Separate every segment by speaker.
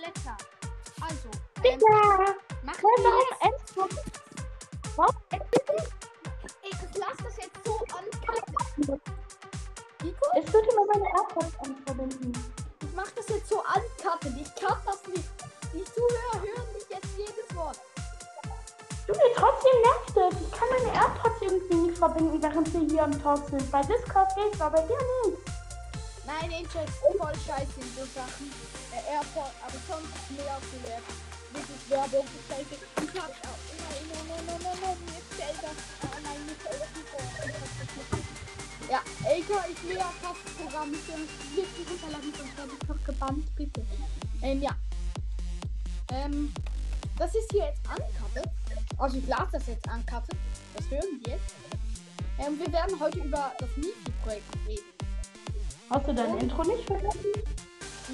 Speaker 1: Letter. Also, ähm,
Speaker 2: Ja.
Speaker 1: mach
Speaker 2: warum. Endspurt? Warum
Speaker 1: Ey, ich lass das jetzt so an. Nico,
Speaker 2: Es immer meine AirPods anverbinden.
Speaker 1: ich mach das jetzt so uncutten. Ich kann das nicht. Die Zuhörer hören mich jetzt jedes Wort.
Speaker 2: Du, mir trotzdem nervt es. Ich kann meine AirPods irgendwie nicht verbinden, während wir hier am Talk sind. Bei Discord geht's, aber hier nicht.
Speaker 1: Nein, Angel voll scheiße in so Sachen. Äh, Airport, aber sonst mehr Web. Wirklich Werbung, scheiße. Ich hab auch. Nein, nein, nein, nein, nein, nein, mir fällt das. Ah, nein, mir fällt das nicht vor. Ich nicht. Ja, Elka krasses Programm. Ich will wirklich runterladen, sonst werde ich noch gebannt, bitte. Ähm, ja. Ähm, das ist hier jetzt uncutted. Also ich lasse das jetzt uncutted. Das hören wir jetzt. Ähm, wir werden heute über das Mifi-Projekt reden.
Speaker 2: Hast du dein Intro nicht vergessen?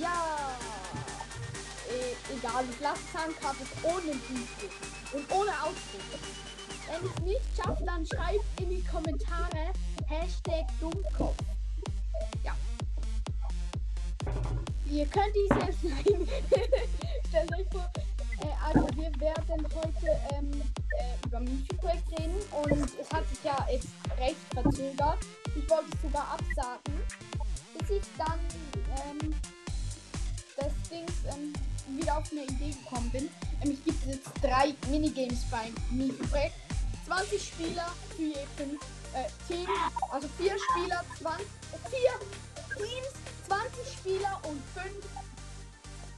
Speaker 1: Ja, äh, egal, lasse es uncutted ohne Intro und ohne Ausdruck. Wenn ich es nicht schaffe, dann schreibt in die Kommentare Hashtag Dummkopf. Ja. Ihr könnt dies jetzt nein. Stellt euch vor, äh, also wir werden heute ähm, äh, über Mifi-Projekt reden und es hat sich ja jetzt recht verzögert. Ich wollte es sogar absagen, bis ich dann ähm, das Ding ähm, wieder auf eine Idee gekommen bin. Nämlich gibt es jetzt drei Minigames beim Mifi-Projekt. 20 Spieler für je fünf äh, Team, also vier Spieler, 20, vier Teams, 20 Spieler und fünf,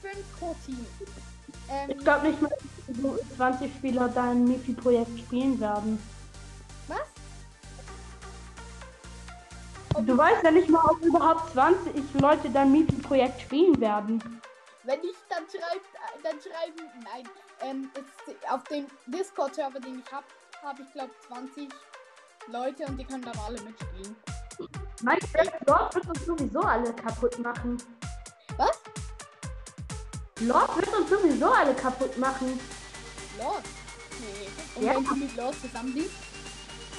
Speaker 1: fünf pro Team. Ähm,
Speaker 2: Ich glaube nicht mal, dass so 20 Spieler dein Mifi-Projekt spielen werden. Du weißt ja nicht mal, ob überhaupt 20 Leute dein Mifi-Projekt spielen werden.
Speaker 1: Wenn ich dann schreibt, äh, dann schreiben, nein, ähm, es, auf dem Discord-Server, den ich habe, habe ich glaube 20 Leute und die können dann alle mitspielen.
Speaker 2: Mein Lord wird uns sowieso alle kaputt machen.
Speaker 1: Was?
Speaker 2: Lord wird uns sowieso alle kaputt machen.
Speaker 1: Lord? Nee. Und
Speaker 2: Ja.
Speaker 1: wenn du mit Lord zusammen bist?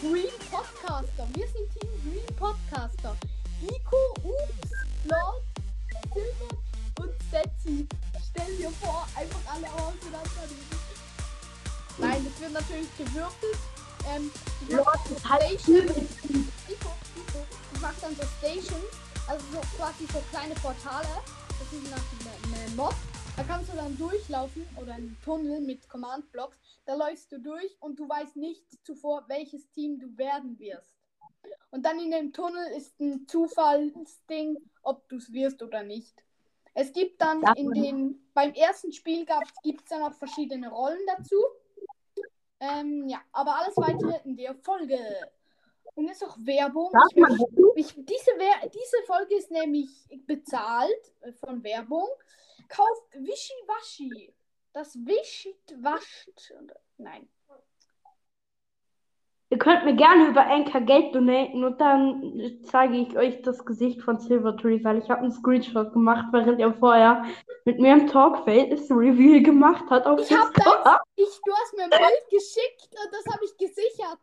Speaker 1: Green Podcaster. Wir sind Team Green Podcaster. Nico, Ups, Lord, Silver und Setzi. Stell dir vor, einfach alle auseinandernehmen. Nein, das wird natürlich gewürfelt. Ähm, ich
Speaker 2: Lord
Speaker 1: so
Speaker 2: halt
Speaker 1: Stations. Nico, Nico. Ich mach dann so Stations, also so quasi so kleine Portale. Das ist nach einem Mob. Da kannst du dann durchlaufen oder ein Tunnel mit Command-Blocks. Da läufst du durch und du weißt nicht zuvor, welches Team du werden wirst. Und dann in dem Tunnel ist ein Zufallsding, ob du es wirst oder nicht. Es gibt dann in den, beim ersten Spiel gibt es dann auch verschiedene Rollen dazu. Ähm, ja, aber alles weitere in der Folge. Und jetzt auch Werbung. Ich ich, diese, diese Folge ist nämlich bezahlt äh, von Werbung. Kauft Wischiwaschi. Das wischt, wascht. Nein.
Speaker 2: Ihr könnt mir gerne über Anchor Geld donaten und dann zeige ich euch das Gesicht von Silvertree, weil ich habe einen Screenshot gemacht, während er vorher mit mir im Talkface ein Reveal gemacht hat auf
Speaker 1: Ich hab das, ich, du hast mir ein Bild geschickt und das habe ich gesichert.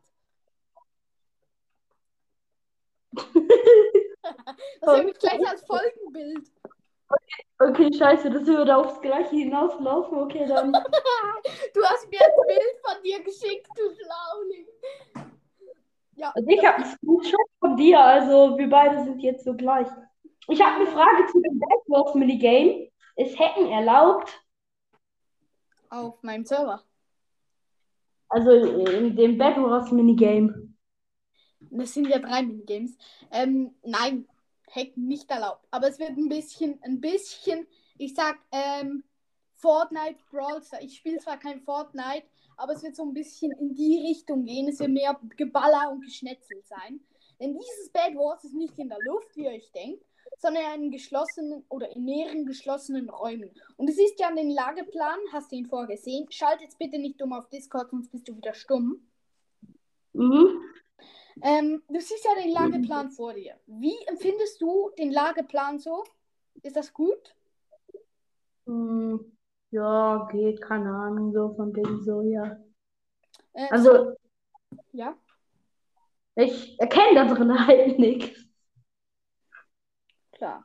Speaker 1: Das habe ich gleich als Folgenbild.
Speaker 2: Okay, scheiße, das würde aufs Gleiche hinauslaufen. Okay, dann.
Speaker 1: Du hast mir ein Bild von dir geschickt, du Schlauling. Ja,
Speaker 2: Also ich habe einen Screenshot von dir, also wir beide sind jetzt so gleich. Ich habe eine Frage zu dem Bad Wars Minigame. Ist Hacken erlaubt?
Speaker 1: auf meinem Server.
Speaker 2: Also in dem Bad Wars Minigame.
Speaker 1: Das sind ja drei Minigames. Ähm, nein, Hack nicht erlaubt. Aber es wird ein bisschen, ein bisschen, ich sag, ähm, Fortnite Brawl. Ich spiele zwar kein Fortnite, aber es wird so ein bisschen in die Richtung gehen. Es wird mehr Geballer und Geschnetzel sein. Denn dieses Bad Wars ist nicht in der Luft, wie ihr euch denkt, sondern in geschlossenen oder in mehreren geschlossenen Räumen. Und es ist ja an den Lageplan, hast du ihn vorher gesehen. Schalt jetzt bitte nicht dumm auf Discord, sonst bist du wieder stumm.
Speaker 2: Mhm.
Speaker 1: Ähm, du siehst ja den Lageplan vor dir. Wie empfindest du den Lageplan so? Ist das gut?
Speaker 2: Hm, Ja, geht, keine Ahnung, so von dem so, ja.
Speaker 1: Äh,
Speaker 2: Also,
Speaker 1: ja.
Speaker 2: ich erkenne da drin halt nichts.
Speaker 1: Klar.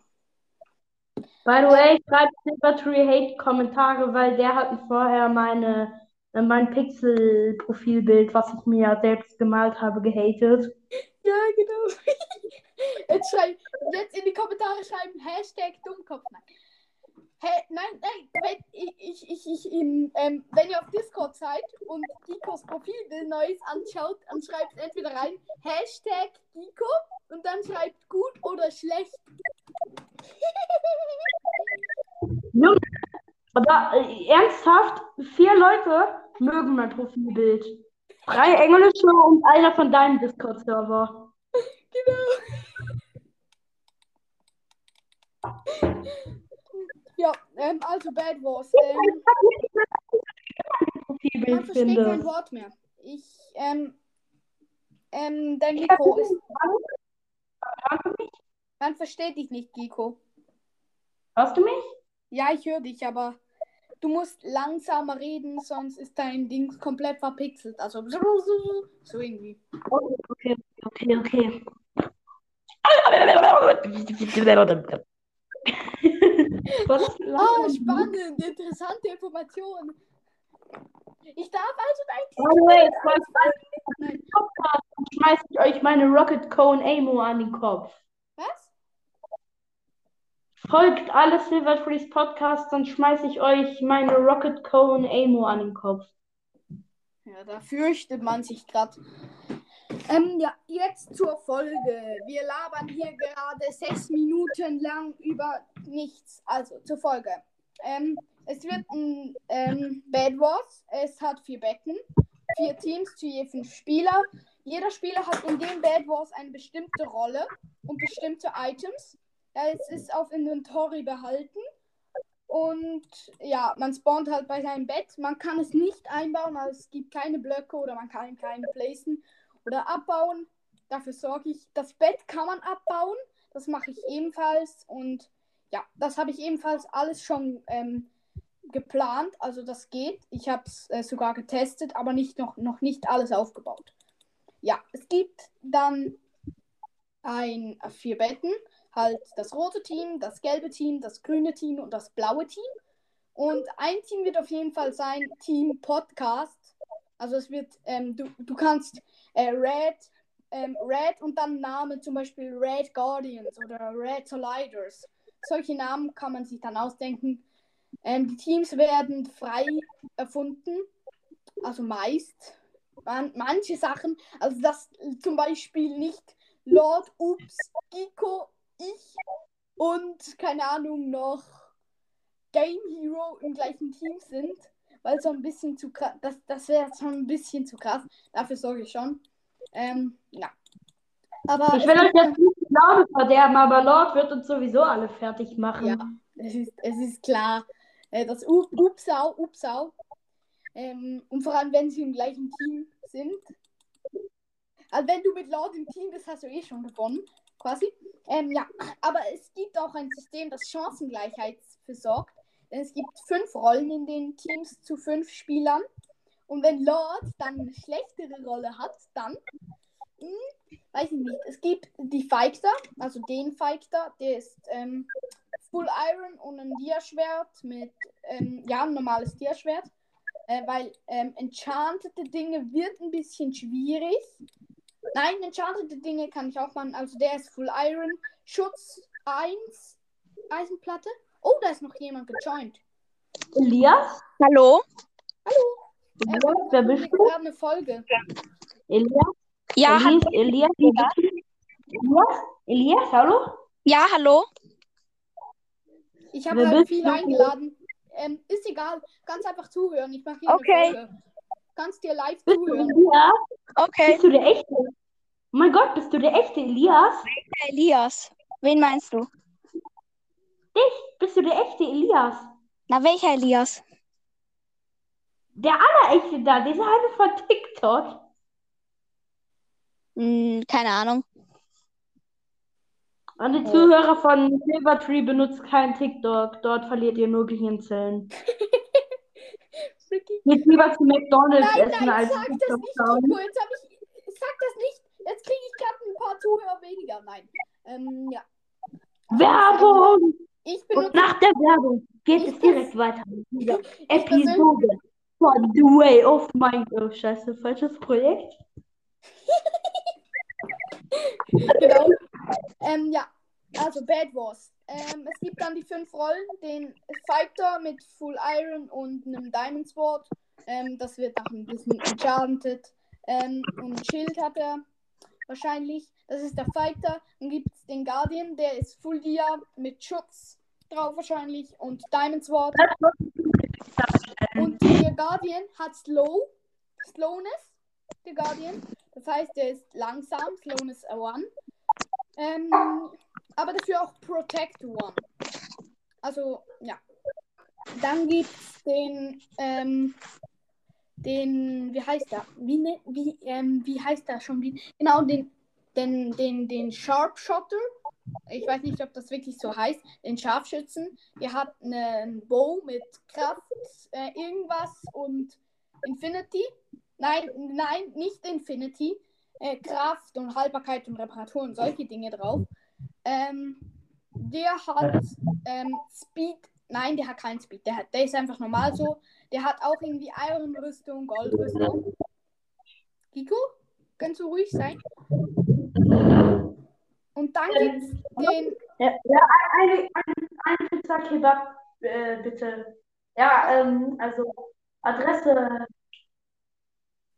Speaker 2: By the way, schreibt Silvertree Hate Kommentare, weil der hat vorher meine, mein Pixel-Profilbild, was ich mir selbst gemalt habe, gehatet.
Speaker 1: Ja, genau. Jetzt, schreib, jetzt in die Kommentare schreiben Hashtag Dummkopf. Nein. Hey, nein, nein, wenn, ich, ich, ich, ich, ähm, wenn ihr auf Discord seid und Gikos Profilbild Neues anschaut, dann schreibt entweder rein Hashtag Giko und dann schreibt gut oder schlecht.
Speaker 2: Junge, aber äh, ernsthaft, vier Leute mögen mein Profilbild. Drei englische und einer von deinem Discord-Server.
Speaker 1: Genau. Ja, ähm, also Bad Wars. Ähm, man
Speaker 2: Profilbild
Speaker 1: versteht kein. Wort mehr. Ich, ähm, ähm, dein Mikro ist. Man versteht dich nicht, Giko.
Speaker 2: Hörst du mich?
Speaker 1: Ja, ich höre dich, aber du musst langsamer reden, sonst ist dein Ding komplett verpixelt. Also so irgendwie.
Speaker 2: Okay, okay, okay. Was?
Speaker 1: Ah, spannend, interessante Information. Ich darf also dein
Speaker 2: By the way, jetzt folgt
Speaker 1: Nein.
Speaker 2: Podcast und schmeiß ich euch meine Rocket Cone Amo an den Kopf. Folgt alle Silvertrees Podcasts, dann schmeiß ich euch meine Rocket Cone Amo an den Kopf.
Speaker 1: Ja, da fürchtet man sich gerade. Ähm, ja, jetzt zur Folge. Wir labern hier gerade sechs Minuten lang über nichts. Also zur Folge. Ähm, es wird ein ähm, Bad Wars. Es hat vier Betten, vier Teams zu je fünf Spieler. Jeder Spieler hat in dem Bad Wars eine bestimmte Rolle und bestimmte Items. Ja, es ist auf Inventory behalten. Und ja, man spawnt halt bei seinem Bett. Man kann es nicht einbauen, also es gibt keine Blöcke oder man kann keine placen oder abbauen. Dafür sorge ich. Das Bett kann man abbauen. Das mache ich ebenfalls. Und ja, das habe ich ebenfalls alles schon ähm, geplant. Also das geht. Ich habe es äh, sogar getestet, aber nicht noch, noch nicht alles aufgebaut. Ja, es gibt dann ein äh, vier Betten. Halt das rote Team, das gelbe Team, das grüne Team und das blaue Team. Und ein Team wird auf jeden Fall sein Team Podcast. Also es wird, ähm, du, du kannst äh, Red, ähm, Red und dann Name zum Beispiel Red Guardians oder Red Soliders. Solche Namen kann man sich dann ausdenken. Ähm, die Teams werden frei erfunden, also meist. Man, manche Sachen, also das zum Beispiel nicht Lord Ups, Giko, ich und keine Ahnung noch Game Hero im gleichen Team sind, weil so ein bisschen zu krass, das, das wäre schon ein bisschen zu krass. Dafür sorge ich schon. Ähm, ja. Aber
Speaker 2: Ich will euch jetzt nicht die Laune verderben, aber Lord wird uns sowieso alle fertig machen.
Speaker 1: Ja, es ist, es ist klar. Äh, das U- Upsau, Upsau. Ähm, und vor allem, wenn sie im gleichen Team sind. Also wenn du mit Lord im Team bist, hast du eh schon gewonnen, quasi. Ähm, ja, aber es gibt auch ein System, das Chancengleichheit versorgt. Denn es gibt fünf Rollen in den Teams zu fünf Spielern. Und wenn Lord dann eine schlechtere Rolle hat, dann, hm, weiß ich nicht, es gibt die Fighter, also den Fighter, der ist ähm, Full Iron und ein Dia-Schwert mit, ähm, ja, ein normales Dia-Schwert. Äh, weil ähm, enchantete Dinge wird ein bisschen schwierig. Nein, enchantete Dinge kann ich auch machen. Also der ist Full Iron. Schutz 1, Eisenplatte. Oh, da ist noch jemand gejoint.
Speaker 2: Elias?
Speaker 3: Hallo?
Speaker 1: Äh,
Speaker 2: Elias, wer bist du?
Speaker 1: gerade eine Folge.
Speaker 2: Elias?
Speaker 3: Ja,
Speaker 2: Elias,
Speaker 3: hallo?
Speaker 2: Elias? Elias? Elias, hallo?
Speaker 3: Ja, hallo?
Speaker 1: Ich habe halt
Speaker 2: du?
Speaker 1: eingeladen. Ähm, ist egal. Ganz einfach zuhören. Ich mache hier
Speaker 3: Okay.
Speaker 1: eine Folge. Kannst dir live
Speaker 2: Bist du
Speaker 1: zuhören.
Speaker 2: Elias?
Speaker 3: Okay.
Speaker 2: Bist du der echte? Oh mein Gott, bist du der echte Elias?
Speaker 3: Elias. Wen meinst du?
Speaker 2: Dich? Bist du der echte Elias?
Speaker 3: Na, welcher Elias?
Speaker 2: Der allerechte da, dieser eine von TikTok.
Speaker 3: Hm, keine Ahnung.
Speaker 2: Und die
Speaker 1: Oh.
Speaker 2: Zuhörer von Silvertree benutzt kein TikTok. Dort verliert ihr nur Gehirnzellen.
Speaker 1: Ricky.
Speaker 2: Geht lieber zu McDonalds
Speaker 1: Nein,
Speaker 2: essen
Speaker 1: nein,
Speaker 2: als
Speaker 1: sag das nicht. Nico. Jetzt hab ich. Sag das nicht. Jetzt kriege ich gerade ein paar Zuhörer weniger. Nein. Ähm, ja.
Speaker 2: Werbung!
Speaker 1: Ich
Speaker 2: Und
Speaker 1: benutze
Speaker 2: nach der Werbung geht
Speaker 1: Ich
Speaker 2: es direkt weiter mit dieser Episode von The Way of My... Oh, scheiße, falsches Projekt.
Speaker 1: Genau. Ähm, ja, also Bad Wars. Ähm, es gibt dann die fünf Rollen, den Fighter mit Full Iron und einem Diamond Sword. Ähm, das wird auch ein bisschen enchanted. Ähm, und ein Schild hat er wahrscheinlich. Das ist der Fighter. Dann gibt es den Guardian, der ist Full Dia mit Schutz drauf wahrscheinlich und Diamond Sword. Und der Guardian hat Slow, Slowness, der Guardian. Das heißt, der ist langsam, Slowness A1. Ähm, aber dafür auch Protect One. Also, ja. Dann gibt es den, ähm, den, wie heißt der? Wie, ne, wie, ähm, wie heißt der schon? Wie, genau, den, den, den, den Sharpshotter. Ich weiß nicht, ob das wirklich so heißt. Den Scharfschützen. Der hat einen Bow mit Kraft, äh, irgendwas und Infinity. Nein, nein, nicht Infinity. Äh, Kraft und Haltbarkeit und Reparatur und solche Dinge drauf. Ähm, der hat ähm, Speed. Nein, der hat keinen Speed. Der, hat, der ist einfach normal so. Der hat auch irgendwie Iron-Rüstung, Gold-Rüstung. Kiko, kannst du ruhig sein? Und dann gibt's den.
Speaker 2: Ja, ja eine, eine, eine Pizza Kebab, äh, bitte. Ja, ähm, also Adresse,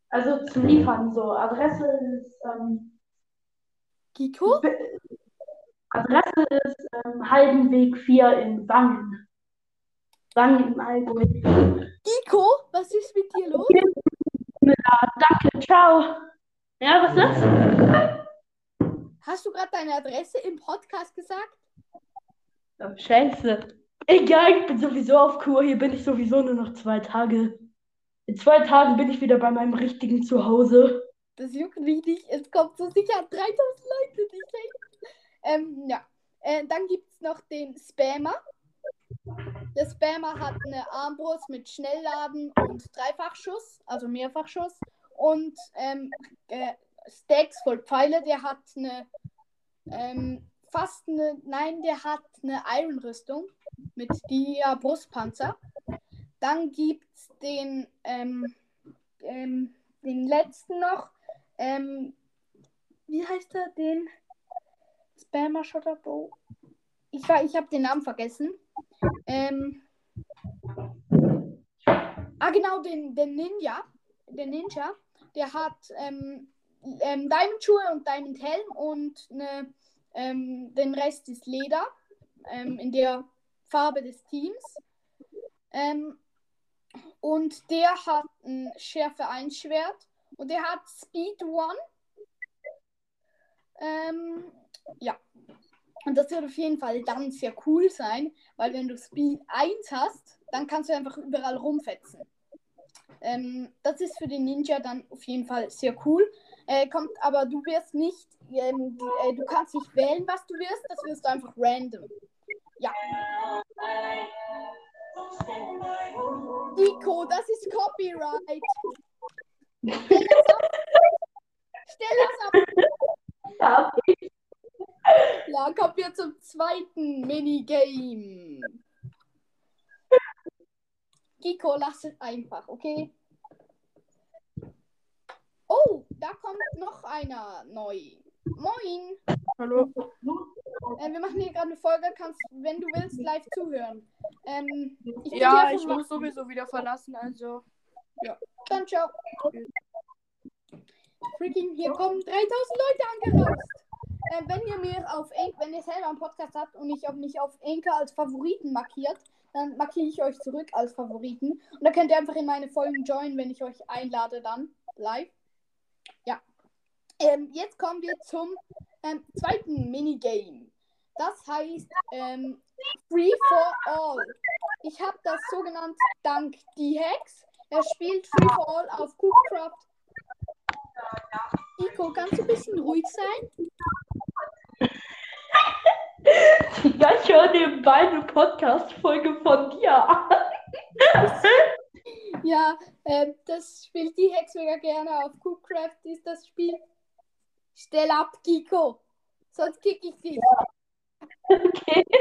Speaker 2: also zum Liefern so. Adresse ist, ähm,
Speaker 1: Kiko?
Speaker 2: Adresse ist ähm, Haldenweg 4 in Wangen. Wangen im Allgäu.
Speaker 1: Kiko, was ist mit dir los?
Speaker 2: Danke, ciao. Ja, was ist?
Speaker 1: Hast du gerade deine Adresse im Podcast gesagt?
Speaker 2: Oh, scheiße. Egal, ich bin sowieso auf Kur. Hier bin ich sowieso nur noch zwei Tage. In zwei Tagen bin ich wieder bei meinem richtigen Zuhause.
Speaker 1: Das juckt mich nicht. Es kommt so sicher 3000 Leute, die kennen. Ähm, ja. Äh, dann gibt es noch den Spammer. Der Spammer hat eine Armbrust mit Schnellladen und Dreifachschuss, also Mehrfachschuss. Und ähm, äh, Stacks voll Pfeile. Der hat eine ähm, fast eine, nein, der hat eine Iron-Rüstung mit Dia Brustpanzer. Dann gibt es den, ähm, ähm, den letzten noch. Ähm, wie heißt er? Den Spammer Shotter. Ich, ich habe den Namen vergessen. Ähm, ah, genau, den, den Ninja. Der Ninja. Der hat ähm, ähm, Diamond Schuhe und Diamond Helm und eine, ähm, den Rest ist Leder. Ähm, in der Farbe des Teams. Ähm, und der hat ein Schärfe 1 Schwert. Und der hat Speed 1. Ja. Und das wird auf jeden Fall dann sehr cool sein, weil wenn du Speed 1 hast, dann kannst du einfach überall rumfetzen. Ähm, das ist für den Ninja dann auf jeden Fall sehr cool. Äh, kommt, aber du wirst nicht, ähm, du, äh, du kannst nicht wählen, was du wirst, das wirst du einfach random. Ja. Nico, das ist Copyright. Stell das ab. Stell das ab.
Speaker 2: Ja,
Speaker 1: Ja, kommen wir zum zweiten Minigame. Kiko, lass es einfach, okay? Oh, da kommt noch einer neu. Moin.
Speaker 4: Hallo.
Speaker 1: Äh, wir machen hier gerade eine Folge. Kannst, wenn du willst, live zuhören. Ähm, ich
Speaker 4: Ja, ich muss sowieso wieder verlassen, also.
Speaker 1: Dann ciao. Freaking, hier kommen 3000 Leute angereist. Äh, wenn ihr mir auf Anch- wenn ihr selber einen Podcast habt und ich auf mich auf Anchor als Favoriten markiert, dann markiere ich euch zurück als Favoriten. Und da könnt ihr einfach in meine Folgen joinen, wenn ich euch einlade dann live. Ja. Ähm, jetzt kommen wir zum ähm, zweiten Minigame. Das heißt ähm, Free for All. Ich habe das so genannt dank die Hex. Er spielt Free for All auf Cookcraft. Nico, kannst du ein bisschen ruhig sein?
Speaker 2: ich höre nebenbei eine Podcast-Folge von dir an.
Speaker 1: Ja, äh, das spielt die Hex mega gerne. Auf Cookcraft ist das Spiel. Stell ab, Kiko. Sonst kick ich dich.
Speaker 2: Okay.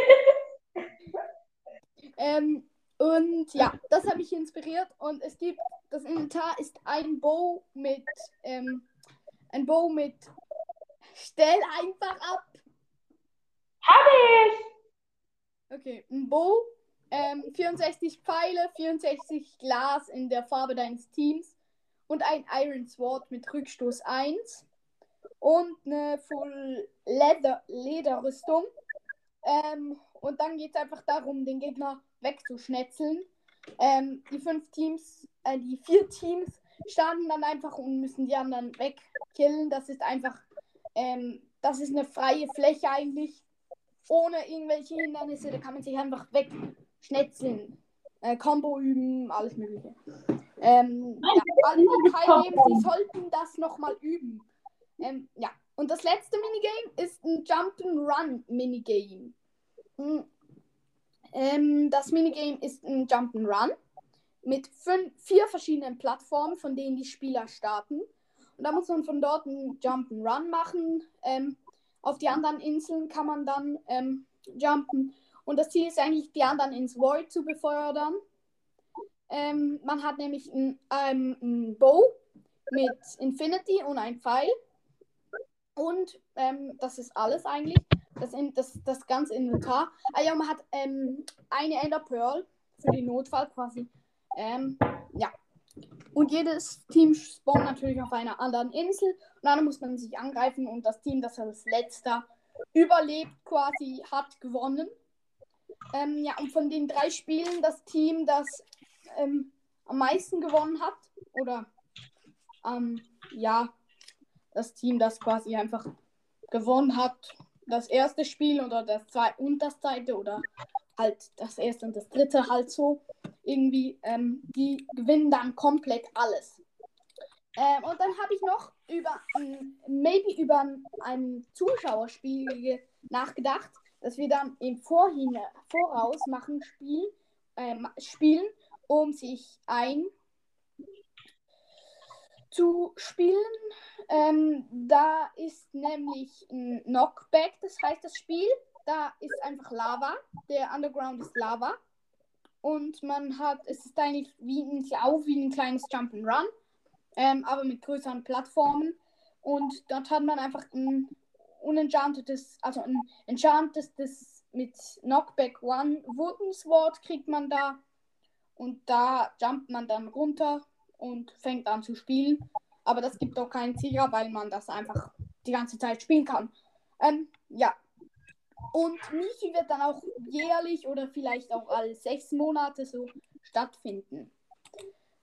Speaker 1: Ähm, und ja, das hat mich inspiriert. Und es gibt, das Inventar ist ein Bow mit, ähm, ein Bow mit, stell einfach ab.
Speaker 2: Hab ich!
Speaker 1: Okay, ein Bow, ähm, 64 Pfeile, 64 Glas in der Farbe deines Teams und ein Iron Sword mit Rückstoß 1 und eine Full Leather Lederrüstung. Ähm, und dann geht es einfach darum, den Gegner wegzuschnetzeln. Ähm, die fünf Teams, äh, die vier Teams starten dann einfach und müssen die anderen wegkillen. Das ist einfach, ähm, das ist eine freie Fläche eigentlich, ohne irgendwelche Hindernisse. Da kann man sich einfach wegschnetzeln, äh, Combo üben, alles Mögliche. Ähm, ja, alle, die teilnehmen, die sollten das nochmal üben. Ähm, ja, und das letzte Minigame ist ein Jump'n'Run-Minigame. Hm. Ähm, das Minigame ist ein Jump'n'Run mit fünf, vier verschiedenen Plattformen, von denen die Spieler starten. Und da muss man von dort einen Jump'n'Run machen. Ähm, auf die anderen Inseln kann man dann ähm, jumpen. Und das Ziel ist eigentlich, die anderen ins Void zu befördern. Ähm, man hat nämlich ein, ähm, ein Bow mit Infinity und ein Pfeil. Und ähm, das ist alles eigentlich. Das, in, das, das ganze Inventar. Ah ja, man hat ähm, eine Ender Pearl für den Notfall quasi. Ja. Und jedes Team spawnt natürlich auf einer anderen Insel. Und dann muss man sich angreifen und das Team, das als letzter überlebt, quasi hat gewonnen. Ähm, ja, und von den drei Spielen das Team, das ähm, am meisten gewonnen hat, oder ähm, ja, das Team, das quasi einfach gewonnen hat, das erste Spiel oder das zweite und das zweite oder halt das erste und das dritte halt so irgendwie, ähm, die gewinnen dann komplett alles. Ähm, und dann habe ich noch über, ähm, maybe über ein Zuschauerspiel nachgedacht, dass wir dann im Vorhin, Voraus machen, Spiel, ähm, spielen, um sich ein zu spielen. Ähm, da ist nämlich ein Knockback, das heißt das Spiel. Da ist einfach Lava. Der Underground ist Lava. Und man hat, es ist eigentlich wie ein, auch wie ein kleines Jump'n'Run, ähm, aber mit größeren Plattformen. Und dort hat man einfach ein unenchantetes, also ein enchantetes mit Knockback One Wooden Sword kriegt man da. Und da jumpt man dann runter und fängt an zu spielen. Aber das gibt auch keinen Sieger, weil man das einfach die ganze Zeit spielen kann. Ähm, ja. Und Michi wird dann auch jährlich oder vielleicht auch alle sechs Monate so stattfinden.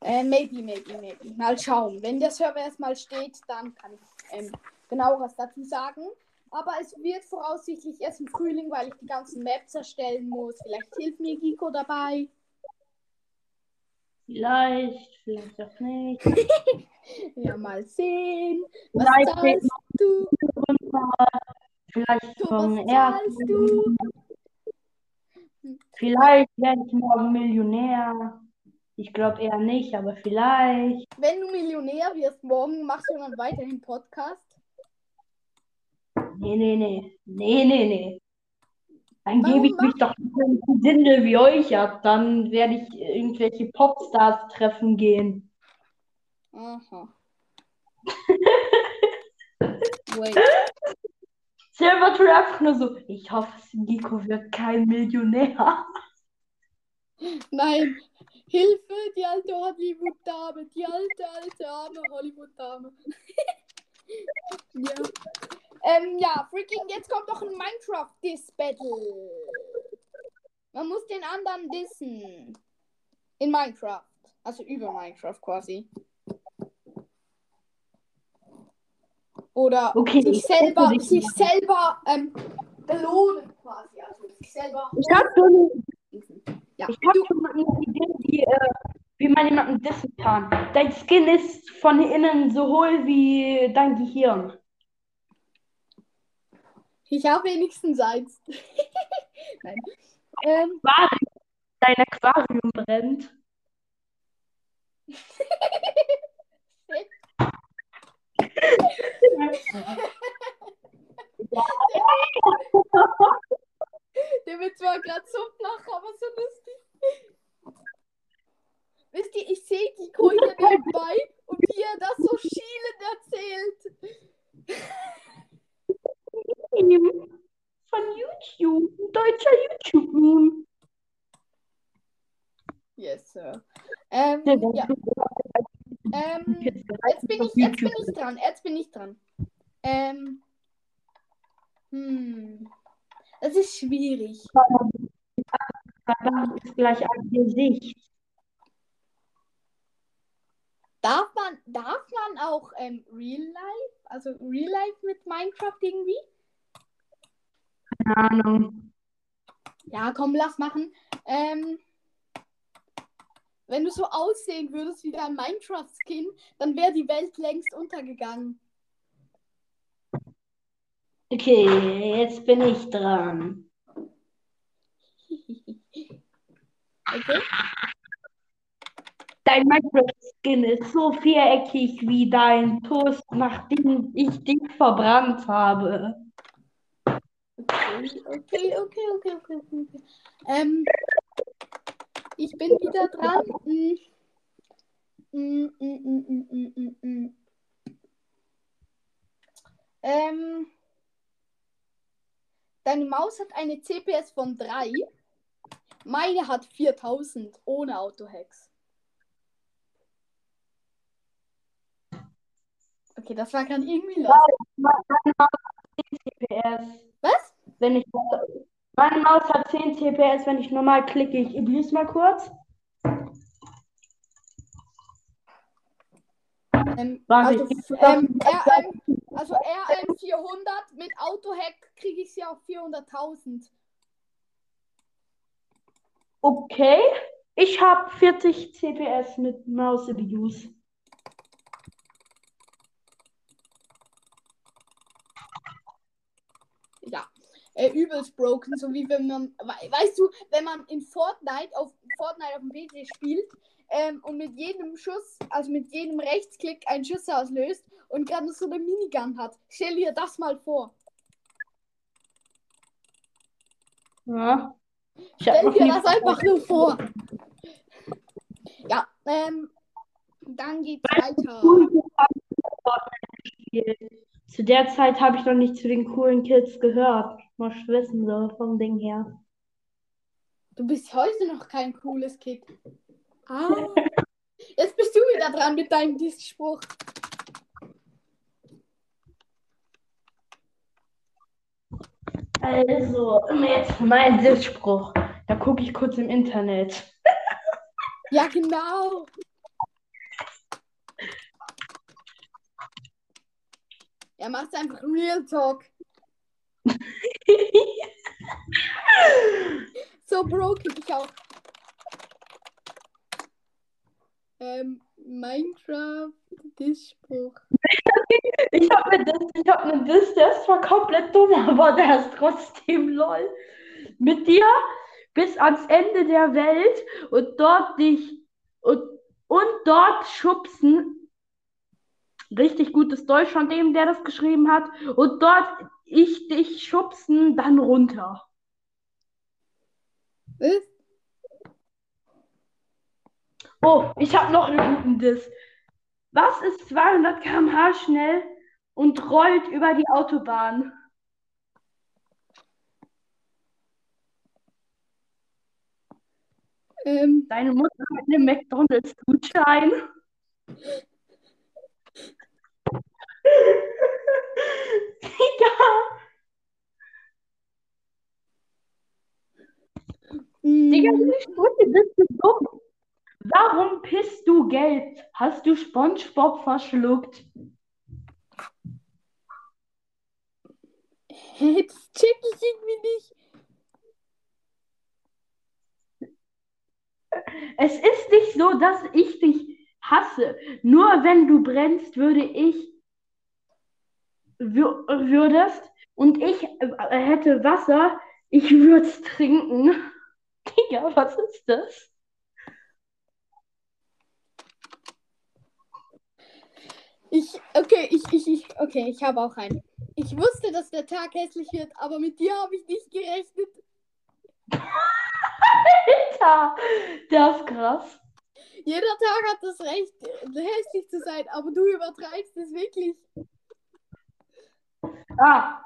Speaker 1: Äh, maybe, maybe, maybe. Mal schauen. Wenn der Server erstmal steht, dann kann ich ähm, genaueres dazu sagen. Aber es wird voraussichtlich erst im Frühling, weil ich die ganzen Maps erstellen muss. Vielleicht hilft mir Giko dabei.
Speaker 2: Vielleicht, vielleicht auch nicht.
Speaker 1: Ja, mal sehen. Was
Speaker 2: Vielleicht
Speaker 1: zahlst du?
Speaker 2: Vielleicht
Speaker 1: Du,
Speaker 2: vom
Speaker 1: zahlst du?
Speaker 2: ersten. Vielleicht werde ich morgen Millionär. Ich glaube eher nicht, aber vielleicht.
Speaker 1: Wenn du Millionär wirst morgen, machst du dann weiterhin Podcast?
Speaker 2: Nee, nee, nee. Nee, nee, nee. Dann
Speaker 1: Warum
Speaker 2: gebe ich mich doch nicht so ein Gesindel wie euch ab. Dann werde ich irgendwelche Popstars treffen gehen.
Speaker 1: Aha. Wait.
Speaker 2: Silvertree einfach nur so. Ich hoffe, Nico wird kein Millionär.
Speaker 1: Nein. Hilfe, die alte Hollywood-Dame. Die alte, alte, arme Hollywood-Dame. ja. Ähm, ja, freaking, jetzt kommt doch ein Minecraft-Diss-Battle. Man muss den anderen dissen. In Minecraft. Also über Minecraft quasi. Oder
Speaker 2: Okay,
Speaker 1: sich
Speaker 2: ich
Speaker 1: selber, sich selber ähm, belohnen quasi. Also sich selber
Speaker 2: Ich habe schon.
Speaker 1: Ja.
Speaker 2: ich hab schon eine Idee, wie, äh, wie man jemanden dissen kann. Dein Skin ist von innen so hohl wie dein Gehirn.
Speaker 1: Ich habe wenigstens eins. Nein. Ähm,
Speaker 2: Dein Aquarium brennt. Ja.
Speaker 1: Der wird zwar gerade so flach, aber so lustig. Wisst ihr, ich sehe die Kohle nebenbei und wie er das so schielend erzählt.
Speaker 2: Von YouTube, ein deutscher YouTube-Meme.
Speaker 1: Yes, Sir. Ähm, ja. ähm, jetzt bin ich, jetzt bin ich dran, jetzt bin ich dran. Schwierig.
Speaker 2: Das ist gleich ein Gesicht.
Speaker 1: Darf man, darf man auch ähm, Real Life, also Real Life mit Minecraft irgendwie?
Speaker 2: Keine Ahnung.
Speaker 1: Ja, komm, lass machen. Ähm, wenn du so aussehen würdest wie dein Minecraft-Skin, dann wäre die Welt längst untergegangen.
Speaker 2: Okay, jetzt bin ich dran.
Speaker 1: Okay?
Speaker 2: Dein Minecraft-Skin ist so viereckig wie dein Toast, nachdem ich dich verbrannt habe.
Speaker 1: Okay, okay, okay, okay, okay, okay. Ähm, ich bin wieder dran. Mm, mm, mm, mm, mm, mm. Ähm, deine Maus hat eine CPS von 3. Meine hat 4000 ohne Autohacks. Okay, das war gerade irgendwie los.
Speaker 2: Meine Maus hat 10 CPS.
Speaker 1: Was?
Speaker 2: Wenn ich, meine Maus hat 10 CPS, wenn ich normal klicke. Ich abuse mal kurz.
Speaker 1: Ähm, also, ähm, RM, also RM 400 mit Autohack kriege ich sie auf 400.000.
Speaker 2: Okay. Ich habe 40 CPS mit Maus abuse.
Speaker 1: Ja, äh, übelst broken, so wie wenn man, we weißt du, wenn man in Fortnite auf Fortnite auf dem PC spielt ähm, und mit jedem Schuss, also mit jedem Rechtsklick einen Schuss auslöst und gerade so eine Minigun hat. Stell dir das mal vor.
Speaker 2: Ja. Ich
Speaker 1: Stell dir das einfach nur vor. Ja, ähm, dann geht's weiter.
Speaker 2: Zu der Zeit habe ich noch nicht zu den coolen Kids gehört. Mal wissen so vom Ding her.
Speaker 1: Du bist heute noch kein cooles Kid. Ah. Jetzt bist du wieder dran mit deinem Diskspruch.
Speaker 2: Also, jetzt mein Sitzspruch. Da gucke ich kurz im Internet.
Speaker 1: Ja, genau. Er macht einfach Real Talk. So broken ich auch. Ähm, Minecraft, Diskspruch.
Speaker 2: Ich habe eine Diss, ich habe eine Diss, der ist zwar komplett dumm, aber der ist trotzdem lol. Mit dir bis ans Ende der Welt und dort dich und, und dort schubsen. Richtig gutes Deutsch von dem, der das geschrieben hat. Und dort ich dich schubsen, dann runter.
Speaker 1: Was?
Speaker 2: Oh, ich habe noch einen guten Diss. Was ist 200 km/h schnell und rollt über die Autobahn?
Speaker 1: Ähm,
Speaker 2: Deine Mutter mit einem McDonalds-Gutschein. Digga, Digga,
Speaker 1: mh,
Speaker 2: wie Stunde bist du dumm? Warum pisst du gelb? Hast du SpongeBob verschluckt?
Speaker 1: das check ich irgendwie nicht.
Speaker 2: Es ist nicht so, dass ich dich hasse. Nur wenn du brennst, würde ich wür würdest und ich äh, hätte Wasser, ich würde es trinken. Digga, was ist das?
Speaker 1: Ich, okay, ich, ich, ich, okay, ich habe auch einen. Ich wusste, dass der Tag hässlich wird, aber mit dir habe ich nicht gerechnet.
Speaker 2: Alter, der ist krass.
Speaker 1: Jeder Tag hat das Recht, hässlich zu sein, aber du übertreibst es wirklich.
Speaker 2: Ah,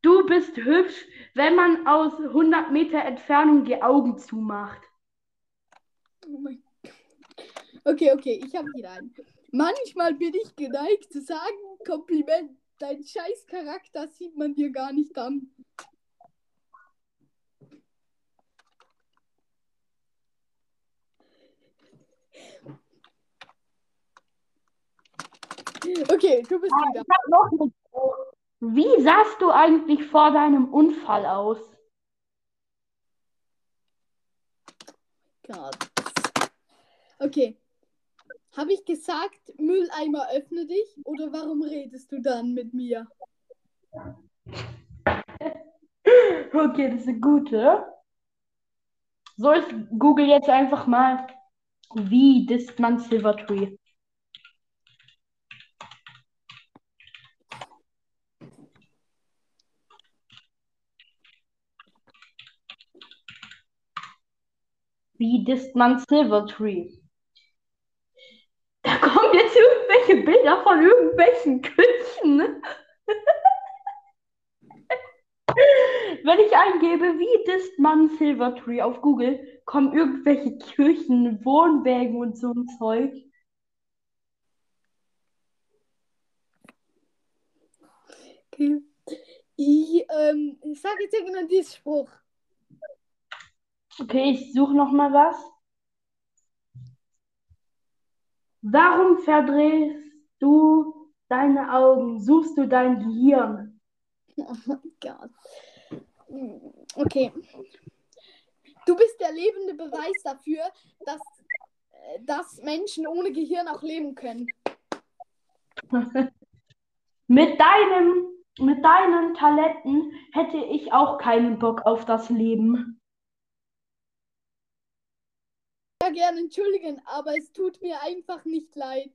Speaker 2: du bist hübsch, wenn man aus 100 Meter Entfernung die Augen zumacht.
Speaker 1: Oh mein Gott. Okay, okay, ich habe wieder einen. Manchmal bin ich geneigt zu sagen, Kompliment, dein scheiß Charakter sieht man dir gar nicht an. Okay, du bist
Speaker 2: Ich
Speaker 1: wieder.
Speaker 2: hab noch eine Frage. Wie sahst du eigentlich vor deinem Unfall aus?
Speaker 1: Gott. Okay. Habe ich gesagt, Mülleimer öffne dich oder warum redest du dann mit mir?
Speaker 2: Okay, das ist eine gute. So, ich google jetzt einfach mal, wie disst man Silvertree? Wie disst man Silvertree? Da kommen jetzt irgendwelche Bilder von irgendwelchen Küchen. Wenn ich eingebe, wie disst man Silvertree auf Google, kommen irgendwelche Kirchen, Wohnwägen und so ein Zeug.
Speaker 1: Okay. Ich, ähm, ich sage jetzt irgendeinen Diessspruch.
Speaker 2: Okay, ich suche noch mal was. Warum verdrehst du deine Augen? Suchst du dein Gehirn?
Speaker 1: Oh mein Gott. Okay. Du bist der lebende Beweis dafür, dass, äh, dass Menschen ohne Gehirn auch leben können.
Speaker 2: Mit deinem, mit deinen Talenten hätte ich auch keinen Bock auf das Leben.
Speaker 1: Ja, gerne entschuldigen, aber es tut mir einfach nicht leid.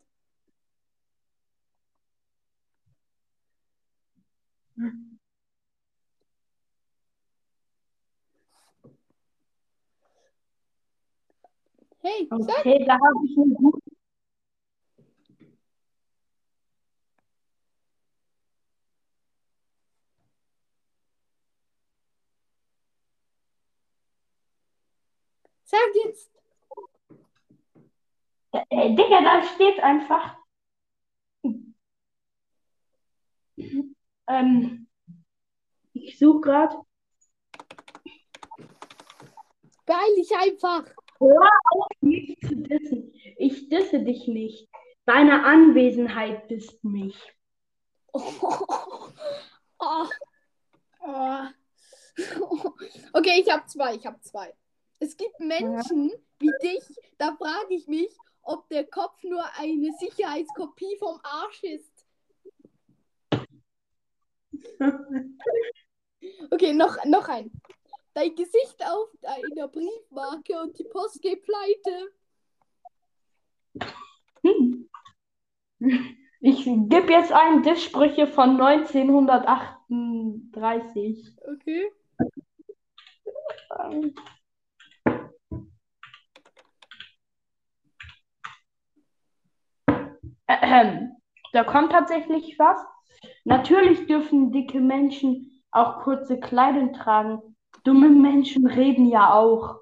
Speaker 1: Hey, sag,
Speaker 2: Okay, da habe ich einen guten.
Speaker 1: sag jetzt.
Speaker 2: Äh, Digga, da steht einfach. Ähm, ich suche gerade.
Speaker 1: Beeil dich einfach.
Speaker 2: Hör auf, mich zu dissen. Ich disse dich nicht. Deine Anwesenheit disst mich.
Speaker 1: Oh. Oh. Okay, ich habe zwei, ich habe zwei. Es gibt Menschen wie dich, da frage ich mich, ob der Kopf nur eine Sicherheitskopie vom Arsch ist. Okay, noch, noch ein. Dein Gesicht auf einer Briefmarke und die Post geht pleite.
Speaker 2: Hm. Ich gebe jetzt ein Disssprüche von 1938.
Speaker 1: Okay.
Speaker 2: Da kommt tatsächlich was. Natürlich dürfen dicke Menschen auch kurze Kleidung tragen. Dumme Menschen reden ja auch.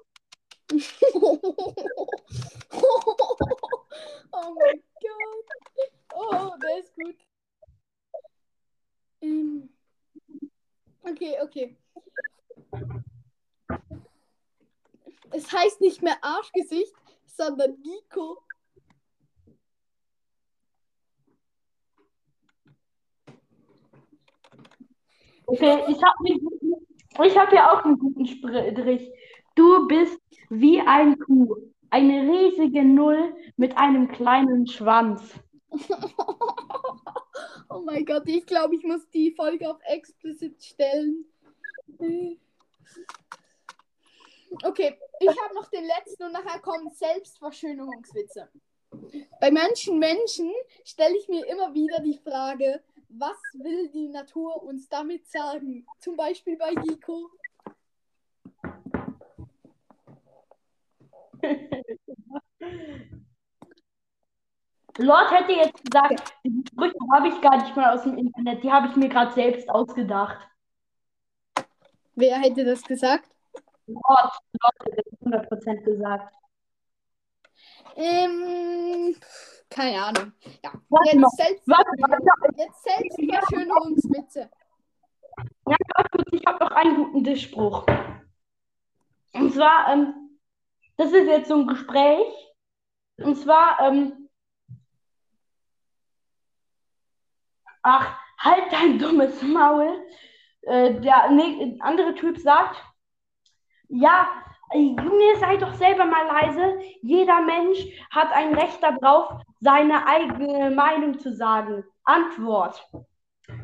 Speaker 1: oh mein Gott. Oh, der ist gut. Ähm. Okay, okay. Es heißt nicht mehr Arschgesicht, sondern Nico.
Speaker 2: Okay, ich habe ich hab ja auch einen guten Strich. Du bist wie ein Kuh. Eine riesige Null mit einem kleinen Schwanz.
Speaker 1: oh mein Gott, ich glaube, ich muss die Folge auf explicit stellen. Okay, ich habe noch den letzten und nachher kommen Selbstverschönerungswitze. Bei manchen Menschen stelle ich mir immer wieder die Frage, was will die Natur uns damit sagen? Zum Beispiel bei Nico.
Speaker 2: Lord hätte jetzt gesagt, die Sprüche habe ich gar nicht mal aus dem Internet, die habe ich mir gerade selbst ausgedacht.
Speaker 1: Wer hätte das gesagt?
Speaker 2: Lord, Lord hätte das 100% gesagt.
Speaker 1: Ähm, keine Ahnung. Ja,
Speaker 2: Warte
Speaker 1: jetzt, selbst,
Speaker 2: warte, warte,
Speaker 1: jetzt Selbstverschönerungswitze.
Speaker 2: Ja, ganz kurz, ich habe noch einen guten Tischspruch. Und zwar, ähm, das ist jetzt so ein Gespräch. Und zwar, ähm, ach, halt dein dummes Maul. Äh, der ne, andere Typ sagt, ja, Junge, sei doch selber mal leise. Jeder Mensch hat ein Recht darauf, seine eigene Meinung zu sagen. Antwort.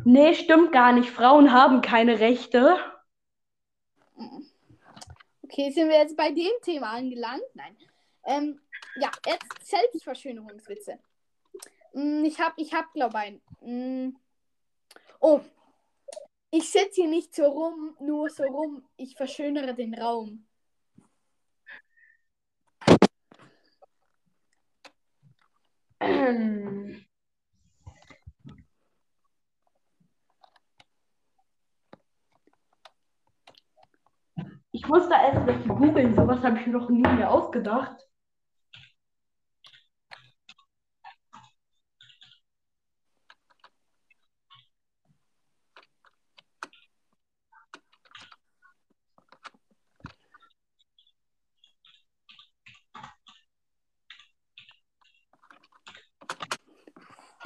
Speaker 2: Nee, stimmt gar nicht. Frauen haben keine Rechte.
Speaker 1: Okay, sind wir jetzt bei dem Thema angelangt? Nein. Ähm, ja, jetzt Selbstverschönerungswitze. Hm, Ich hab, ich hab, glaube einen. Hm. Oh, ich sitze hier nicht so rum, nur so rum. Ich verschönere den Raum.
Speaker 2: Ich musste erst welche googeln, sowas habe ich mir noch nie mehr ausgedacht.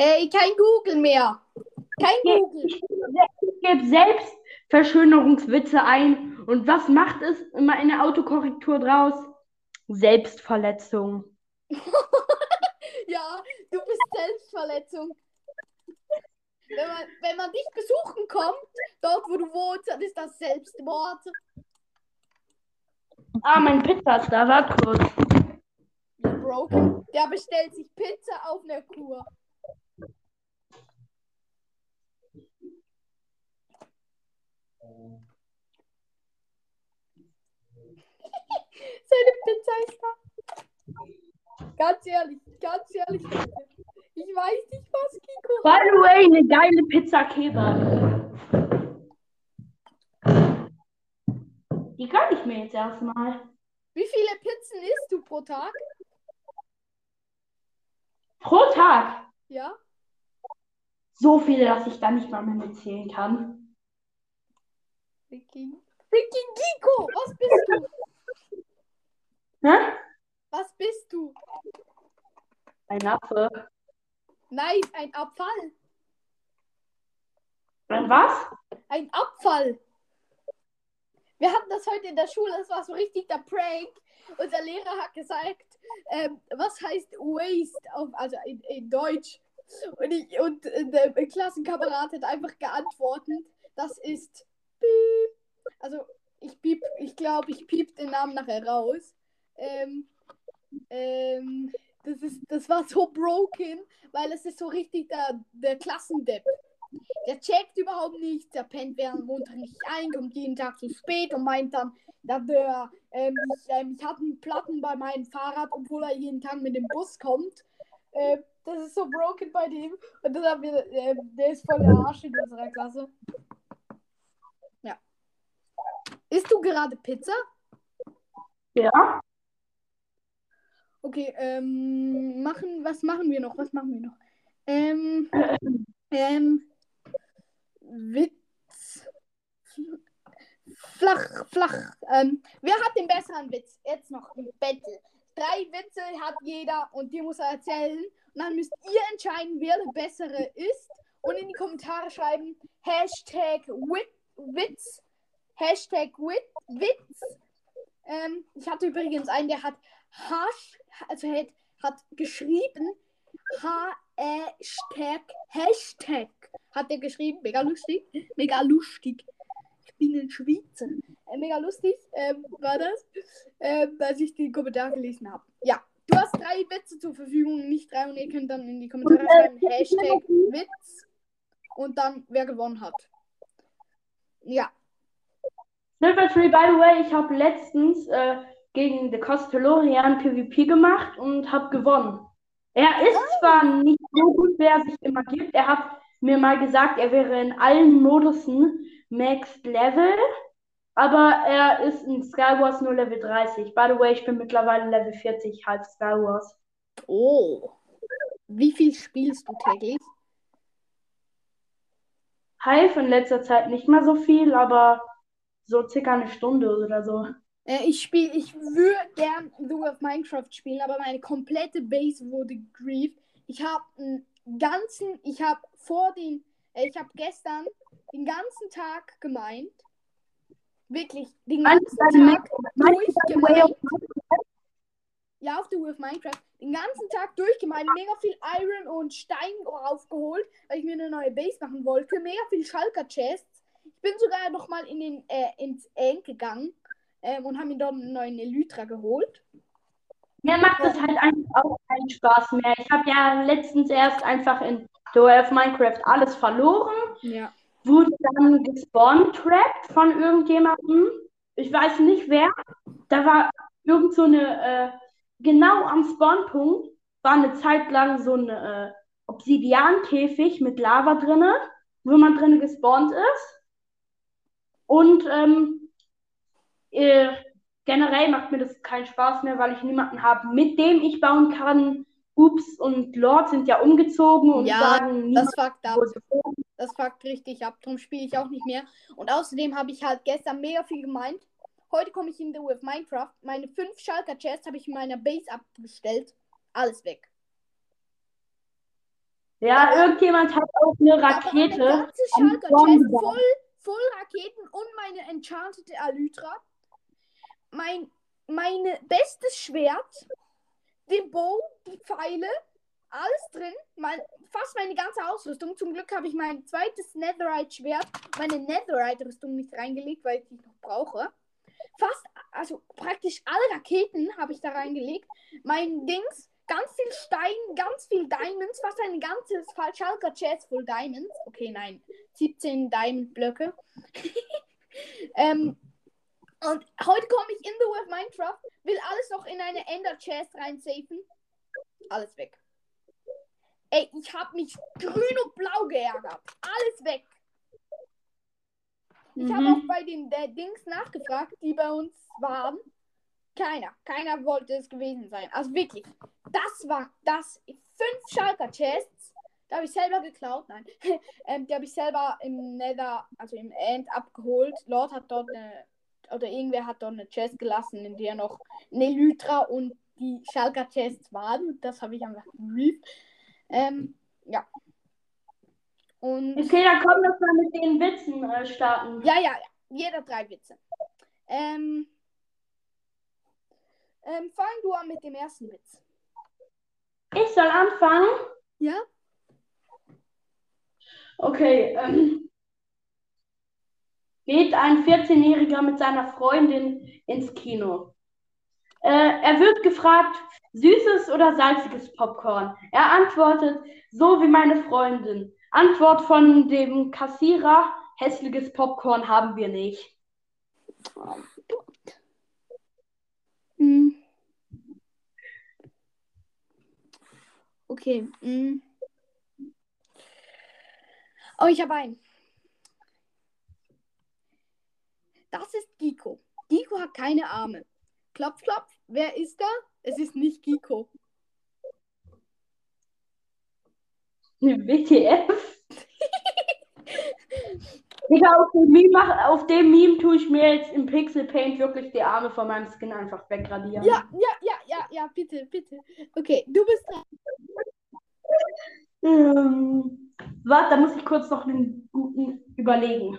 Speaker 1: Hey, kein Google mehr. Kein Google.
Speaker 2: Ich, ich gebe selbst Verschönerungswitze ein. Und was macht es immer in der Autokorrektur draus? Selbstverletzung.
Speaker 1: Ja, du bist Selbstverletzung. Wenn man, wenn man dich besuchen kommt, dort wo du wohnst, dann ist das Selbstmord.
Speaker 2: Ah, mein Pizza ist da, warte kurz.
Speaker 1: Broken. Der bestellt sich Pizza auf einer Kur. Seine Pizza ist da. Ganz ehrlich, ganz ehrlich. Ich weiß nicht, was Kiko
Speaker 2: By the way, eine geile Pizza Kebab. Die kann ich mir jetzt erstmal.
Speaker 1: Wie viele Pizzen isst du pro Tag?
Speaker 2: Pro Tag.
Speaker 1: Ja?
Speaker 2: So viele, dass ich da nicht mal mehr mitzählen kann.
Speaker 1: Freaking, freaking Kiko, was bist du?
Speaker 2: Hä?
Speaker 1: Was bist du?
Speaker 2: Ein Affe.
Speaker 1: Nein, ein Abfall.
Speaker 2: Ein was?
Speaker 1: Ein Abfall. Wir hatten das heute in der Schule, das war so richtig der Prank. Unser Lehrer hat gesagt, ähm, was heißt waste auf, also in, in Deutsch. Und, ich, und äh, der Klassenkamerad hat einfach geantwortet, das ist piep. Also ich piep, ich glaube, ich piep den Namen nachher raus. Ähm, ähm, das, ist, das war so broken, weil es ist so richtig der, der Klassendepp. Der checkt überhaupt nichts, der pennt während dem nicht ein, kommt jeden Tag zu spät und meint dann, ja, der, ähm, ich, ähm, ich habe einen Platten bei meinem Fahrrad, obwohl er jeden Tag mit dem Bus kommt. Ähm, das ist so broken bei dem. Und dann haben wir, ähm, der ist voll der Arsch in unserer Klasse. Ja. Isst du gerade Pizza?
Speaker 2: Ja.
Speaker 1: Okay, ähm, machen, was machen wir noch? Was machen wir noch? Ähm, ähm, Witz. Flach, flach. Ähm, wer hat den besseren Witz? Jetzt noch ein Battle. Drei Witze hat jeder und die muss er erzählen. Und dann müsst ihr entscheiden, wer der bessere ist. Und in die Kommentare schreiben Hashtag Wit Witz. Hashtag Wit Witz. Ähm, ich hatte übrigens einen, der hat Hash, also hat, hat geschrieben Hashtag Hashtag hat er geschrieben. Mega lustig. Mega lustig. Ich bin ein Schweizer. Äh, mega lustig ähm, war das, ähm, als ich die Kommentare gelesen habe. Ja, du hast drei Witze zur Verfügung, nicht drei und ihr könnt dann in die Kommentare schreiben Hashtag Witz und dann wer gewonnen hat. Ja,
Speaker 2: Silver Tree, by the way, ich habe letztens äh, gegen The Costelorian PvP gemacht und habe gewonnen. Er ist zwar nicht so gut, wie er sich immer gibt. Er hat mir mal gesagt, er wäre in allen Modussen Max Level, aber er ist in Skywars nur Level 30. By the way, ich bin mittlerweile Level 40 halb Skywars.
Speaker 1: Oh. Wie viel spielst du täglich?
Speaker 2: Hive in letzter Zeit nicht mehr so viel, aber so circa eine Stunde oder so.
Speaker 1: Äh, ich spiele, ich würde gern The of Minecraft spielen, aber meine komplette Base wurde grieft. Ich habe einen ganzen, ich habe vor den, äh, ich habe gestern den ganzen Tag gemeint. Wirklich, den ganzen
Speaker 2: deine
Speaker 1: Tag durchgemeint. Ja, auf The of Minecraft. Den ganzen Tag durchgemeint, mega viel Iron und Stein aufgeholt, weil ich mir eine neue Base machen wollte. Mega viel Schalker Chests. Ich bin sogar noch mal in den, äh, ins End gegangen ähm, und habe mir dort einen neuen Elytra geholt.
Speaker 2: Mir macht das halt einfach auch keinen Spaß mehr. Ich habe ja letztens erst einfach in The Way of Minecraft alles verloren,
Speaker 1: Ja.
Speaker 2: wurde dann gespawnt-trapped von irgendjemandem. Ich weiß nicht wer. Da war irgend so eine, äh, genau am Spawnpunkt war eine Zeit lang so ein äh, Obsidiankäfig mit Lava drinne, wo man drinne gespawnt ist. Und ähm, äh, generell macht mir das keinen Spaß mehr, weil ich niemanden habe, mit dem ich bauen kann. Ups und Lord sind ja umgezogen und
Speaker 1: Ja,
Speaker 2: sagen,
Speaker 1: Das fuckt ab. Das fuckt richtig ab. Darum spiele ich auch nicht mehr. Und außerdem habe ich halt gestern mega viel gemeint. Heute komme ich in The With Minecraft. Meine fünf Schalker Chests habe ich in meiner Base abgestellt. Alles weg.
Speaker 2: Ja, irgendjemand hat auch eine
Speaker 1: Aber meine
Speaker 2: Rakete.
Speaker 1: ganze Schalker Chest voll, voll Raketen und meine enchantete Alytra. Mein meine bestes Schwert, den Bow, die Pfeile, alles drin. Mein, fast meine ganze Ausrüstung. Zum Glück habe ich mein zweites Netherite-Schwert, meine Netherite-Rüstung nicht reingelegt, weil ich die noch brauche. Fast, also praktisch alle Raketen habe ich da reingelegt. Mein Dings, ganz viel Stein, ganz viel Diamonds, fast ein ganzes Schalker Chest voll Diamonds. Okay, nein, 17 Diamond-Blöcke. ähm, und heute komme ich in The World Minecraft, will alles noch in eine Ender Chest reinsafen. Alles weg. Ey, ich habe mich grün und blau geärgert. Alles weg. Ich habe
Speaker 2: Mhm.
Speaker 1: auch bei den äh, Dings nachgefragt, die bei uns waren. Keiner, keiner wollte es gewesen sein. Also wirklich, das war das. Fünf Schalker Chests. Da habe ich selber geklaut. Nein. ähm, die habe ich selber im Nether, also im End abgeholt. Lord hat dort eine, oder irgendwer hat dort eine Chest gelassen, in der noch eine Elytra und die Schalker Chests waren. Das habe ich einfach gebrieft. Ähm, ja. Und.
Speaker 2: Okay, dann komm, dass wir mit den Witzen äh, starten.
Speaker 1: Ja, ja, ja. Jeder drei Witze. Ähm, ähm, fang du an mit dem ersten Witz.
Speaker 2: Ich soll anfangen.
Speaker 1: Ja?
Speaker 2: Okay, ähm, geht ein 14-Jähriger mit seiner Freundin ins Kino. Äh, er wird gefragt, süßes oder salziges Popcorn? Er antwortet, so wie meine Freundin. Antwort von dem Kassierer, hässliches Popcorn haben wir nicht.
Speaker 1: Hm. Okay. Hm. Oh, ich habe einen. Das ist Giko. Giko hat keine Arme. Klopf, klopf. Wer ist da? Es ist nicht Giko.
Speaker 2: WTF? Digga, auf dem Meme, mach- auf dem Meme tue ich mir jetzt im Pixel Paint wirklich die Arme von meinem Skin einfach wegradieren.
Speaker 1: Ja, ja, ja, ja, ja, bitte, bitte. Okay, du bist dran.
Speaker 2: Ähm, warte, da muss ich kurz noch einen guten überlegen.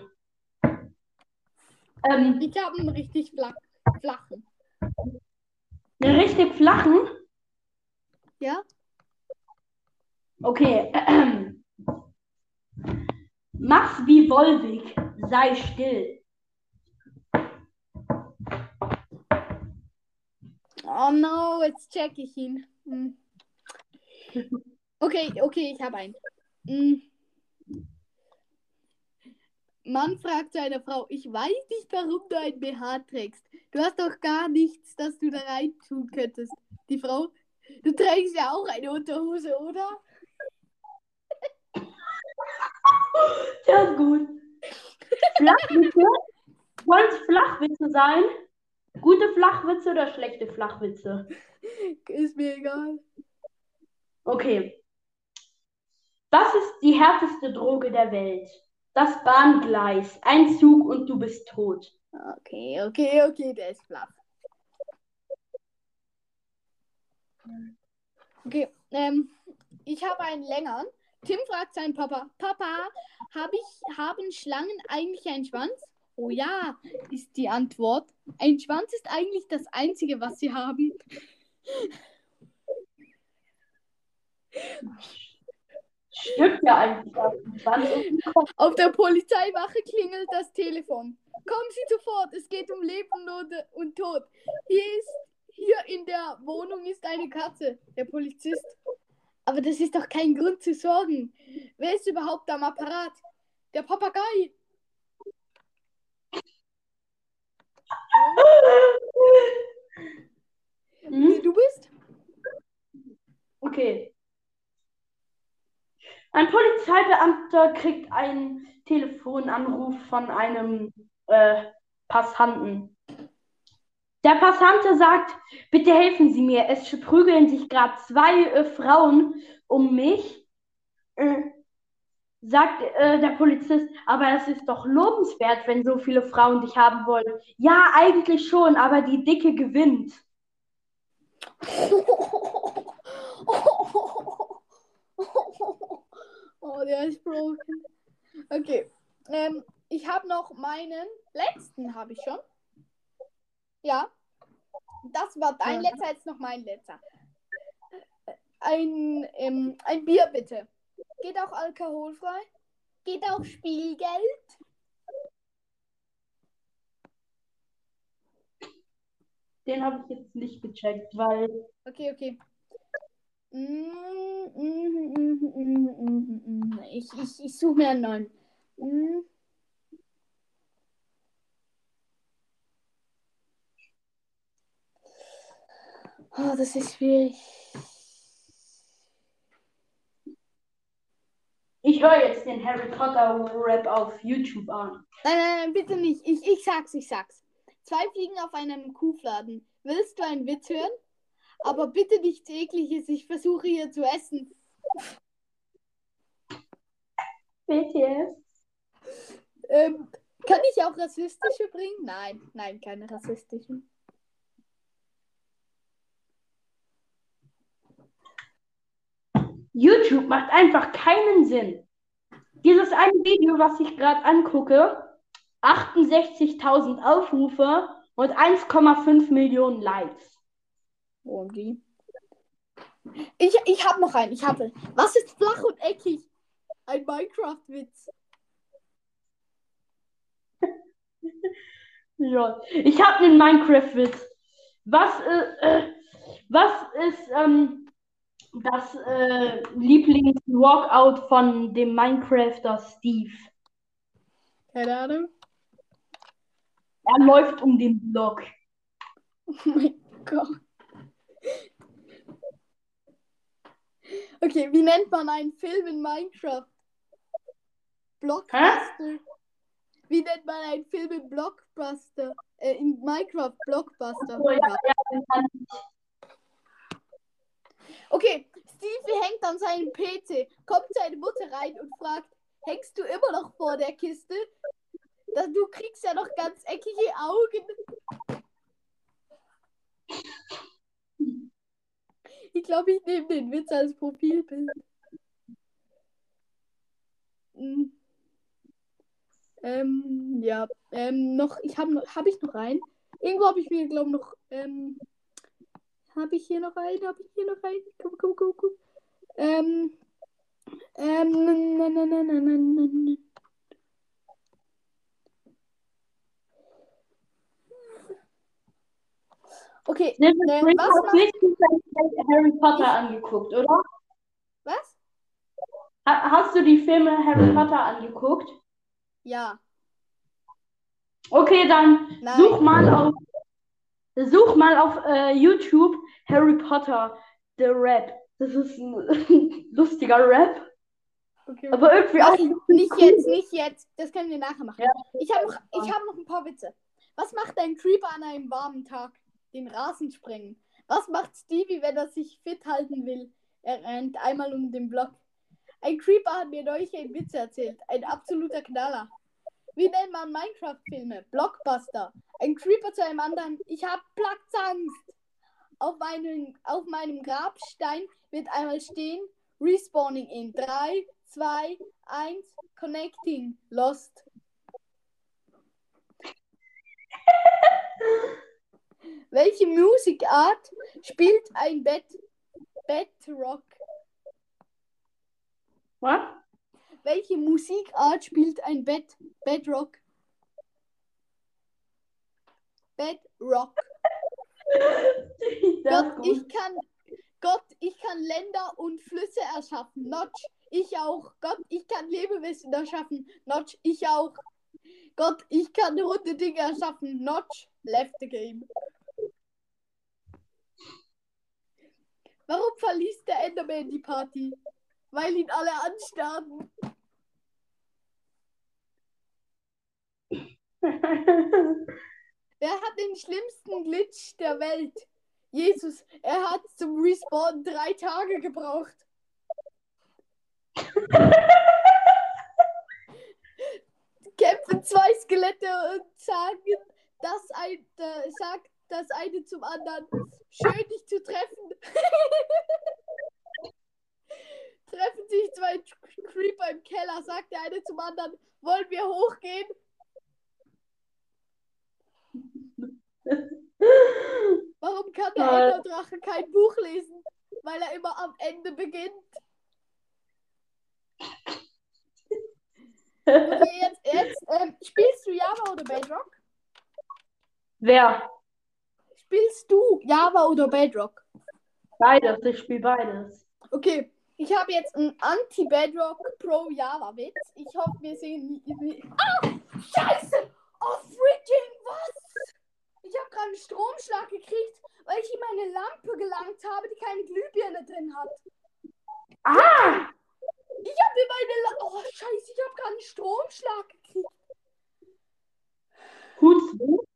Speaker 2: Ähm,
Speaker 1: Ich habe einen richtig flach, flachen.
Speaker 2: einen richtig flachen.
Speaker 1: Ja?
Speaker 2: Okay. Mach's wie Wolwig, sei still.
Speaker 1: Oh no, jetzt check ich ihn. Hm. Okay, okay, ich habe einen. Mann fragt seine Frau, ich weiß nicht, warum du ein BH trägst. Du hast doch gar nichts, das du da rein tun könntest. Die Frau, Du trägst ja auch eine Unterhose, oder?
Speaker 2: Der ist gut. Flachwitze? Wollen es Flachwitze sein? Gute Flachwitze oder schlechte Flachwitze?
Speaker 1: Ist mir egal.
Speaker 2: Okay. Was ist die härteste Droge der Welt? Das Bahngleis. Ein Zug und du bist tot.
Speaker 1: Okay, okay, okay, der ist flach. Okay, ähm, ich habe einen längeren. Tim fragt seinen Papa, Papa, hab ich, haben Schlangen eigentlich einen Schwanz? Oh ja, ist die Antwort. Ein Schwanz ist eigentlich das Einzige, was sie haben.
Speaker 2: Stimmt ja eigentlich.
Speaker 1: Auf der Polizeiwache klingelt das Telefon. Kommen Sie sofort, es geht um Leben und- und Tod. Hier ist, hier in der Wohnung ist eine Katze, der Polizist. Aber das ist doch kein Grund zu sorgen. Wer ist überhaupt am Apparat? Der Papagei.
Speaker 2: Hm?
Speaker 1: Du bist?
Speaker 2: Okay. Ein Polizeibeamter kriegt einen Telefonanruf von einem äh, Passanten. Der Passante sagt, bitte helfen Sie mir, es prügeln sich gerade zwei äh, Frauen um mich. Äh, sagt äh, der Polizist, aber es ist doch lobenswert, wenn so viele Frauen dich haben wollen. Ja, eigentlich schon, aber die Dicke gewinnt.
Speaker 1: Oh, der ist broken. Okay. Ähm, ich habe noch meinen letzten, habe ich schon. Ja. Das war dein
Speaker 2: Ja.
Speaker 1: letzter, jetzt noch mein letzter. Ein, ähm, ein Bier bitte. Geht auch alkoholfrei? Geht auch Spielgeld?
Speaker 2: Den habe ich jetzt nicht gecheckt, weil
Speaker 1: Okay, okay. Mm, mm, mm, mm, mm, mm. Ich, ich, ich suche mir einen neuen. Mm. Oh, das ist schwierig.
Speaker 2: ich höre jetzt den Harry Potter Rap auf YouTube an.
Speaker 1: Nein, nein, nein, bitte nicht. Ich, ich sag's, ich sag's. Zwei Fliegen auf einem Kuhfladen. Willst du einen Witz hören? Aber bitte nichts Ekliges. Ich versuche hier zu essen.
Speaker 2: BTS.
Speaker 1: Ähm, kann ich auch rassistische bringen? Nein, nein, keine rassistischen.
Speaker 2: YouTube macht einfach keinen Sinn. Dieses eine Video, was ich gerade angucke, 68.000 Aufrufe und 1,5 Millionen Likes.
Speaker 1: Die? Ich, ich habe noch einen. Ich habe. Was ist flach und eckig? Ein Minecraft-Witz.
Speaker 2: Ja. Ich habe einen Minecraft-Witz. Was, äh, äh, was ist ähm, das äh, Lieblings-Walkout von dem Minecrafter Steve?
Speaker 1: Keine Ahnung.
Speaker 2: Er läuft um den Block.
Speaker 1: Oh mein Gott. Okay, wie nennt man einen Film in Minecraft? Blockbuster. Wie nennt man einen Film in Blockbuster? Äh, in Minecraft Blockbuster.
Speaker 2: Oh, ja, ja.
Speaker 1: Okay, Steve hängt an seinem PC, kommt seine Mutter rein und fragt, hängst du immer noch vor der Kiste? Du kriegst ja noch ganz eckige Augen. Ich glaube, ich nehme den Witz als Profilbild. Hm. Ähm, ja, ähm, noch, ich habe habe ich noch einen? Irgendwo habe ich mir, glaube ich, noch, ähm, habe ich hier noch einen? Habe ich hier noch einen? Komm, komm, komm, komm. Ähm, ähm, na, na, na, na, na, na, na. Okay,
Speaker 2: Ne,
Speaker 1: Ne,
Speaker 2: du
Speaker 1: was
Speaker 2: hast nicht Harry Potter angeguckt, oder?
Speaker 1: was?
Speaker 2: Ha hast du die Filme Harry Potter angeguckt?
Speaker 1: Ja,
Speaker 2: Okay, dann
Speaker 1: nein.
Speaker 2: such mal auf, such mal auf äh, YouTube Harry Potter. der Rap. Das ist ein lustiger Rap,
Speaker 1: Okay,
Speaker 2: aber irgendwie auch.
Speaker 1: Nicht jetzt, nicht jetzt. Das können wir nachher machen.
Speaker 2: Ja.
Speaker 1: Ich habe noch, ich hab noch ein paar Witze. Was macht ein Creeper an einem warmen Tag? Den Rasen springen. Was macht Stevie, wenn er sich fit halten will? Er rennt einmal um den Block. Ein Creeper hat mir neulich einen Witz erzählt. Ein absoluter Knaller. Wie nennt man Minecraft-Filme? Blockbuster. Ein Creeper zu einem anderen. Ich hab Platzangst. Auf meinem, auf meinem Grabstein wird einmal stehen. Respawning in 3, 2, 1. Connecting. Lost. Welche Musikart spielt ein Bed Bedrock?
Speaker 2: Was?
Speaker 1: Welche Musikart spielt ein Bed Bedrock? Bedrock. Gott,
Speaker 2: ist
Speaker 1: ich
Speaker 2: gut.
Speaker 1: kann Gott, ich kann Länder und Flüsse erschaffen. Notch, ich auch. Gott, ich kann Lebewesen erschaffen. Notch, ich auch. Gott, ich kann runde Dinge erschaffen. Notch, left the game. Warum verließ der Enderman die Party? Weil ihn alle anstarren. Wer hat den schlimmsten Glitch der Welt? Jesus, er hat zum Respawn drei Tage gebraucht. Kämpfen zwei Skelette und sagen, das ein, äh, sagt das eine zum anderen. Schön, dich zu treffen. Treffen sich zwei Creeper im Keller, sagt der eine zum anderen. Wollen wir hochgehen? Warum kann der. Enderdrache kein Buch lesen? Weil er immer am Ende beginnt. Okay, jetzt, jetzt ähm, spielst du Java oder Bedrock?
Speaker 2: Wer?
Speaker 1: Spielst du Java oder Bedrock?
Speaker 2: Beides, ich spiele beides.
Speaker 1: Okay, ich habe jetzt einen Anti-Bedrock Pro Java Witz. Ich hoffe, wir sehen Ah! Scheiße! Oh, freaking was? Ich habe gerade einen Stromschlag gekriegt, weil ich in meine Lampe gelangt habe, die keine Glühbirne drin hat.
Speaker 2: Ah!
Speaker 1: Ich habe in meine La Oh, scheiße, ich habe gerade einen Stromschlag gekriegt. Sche-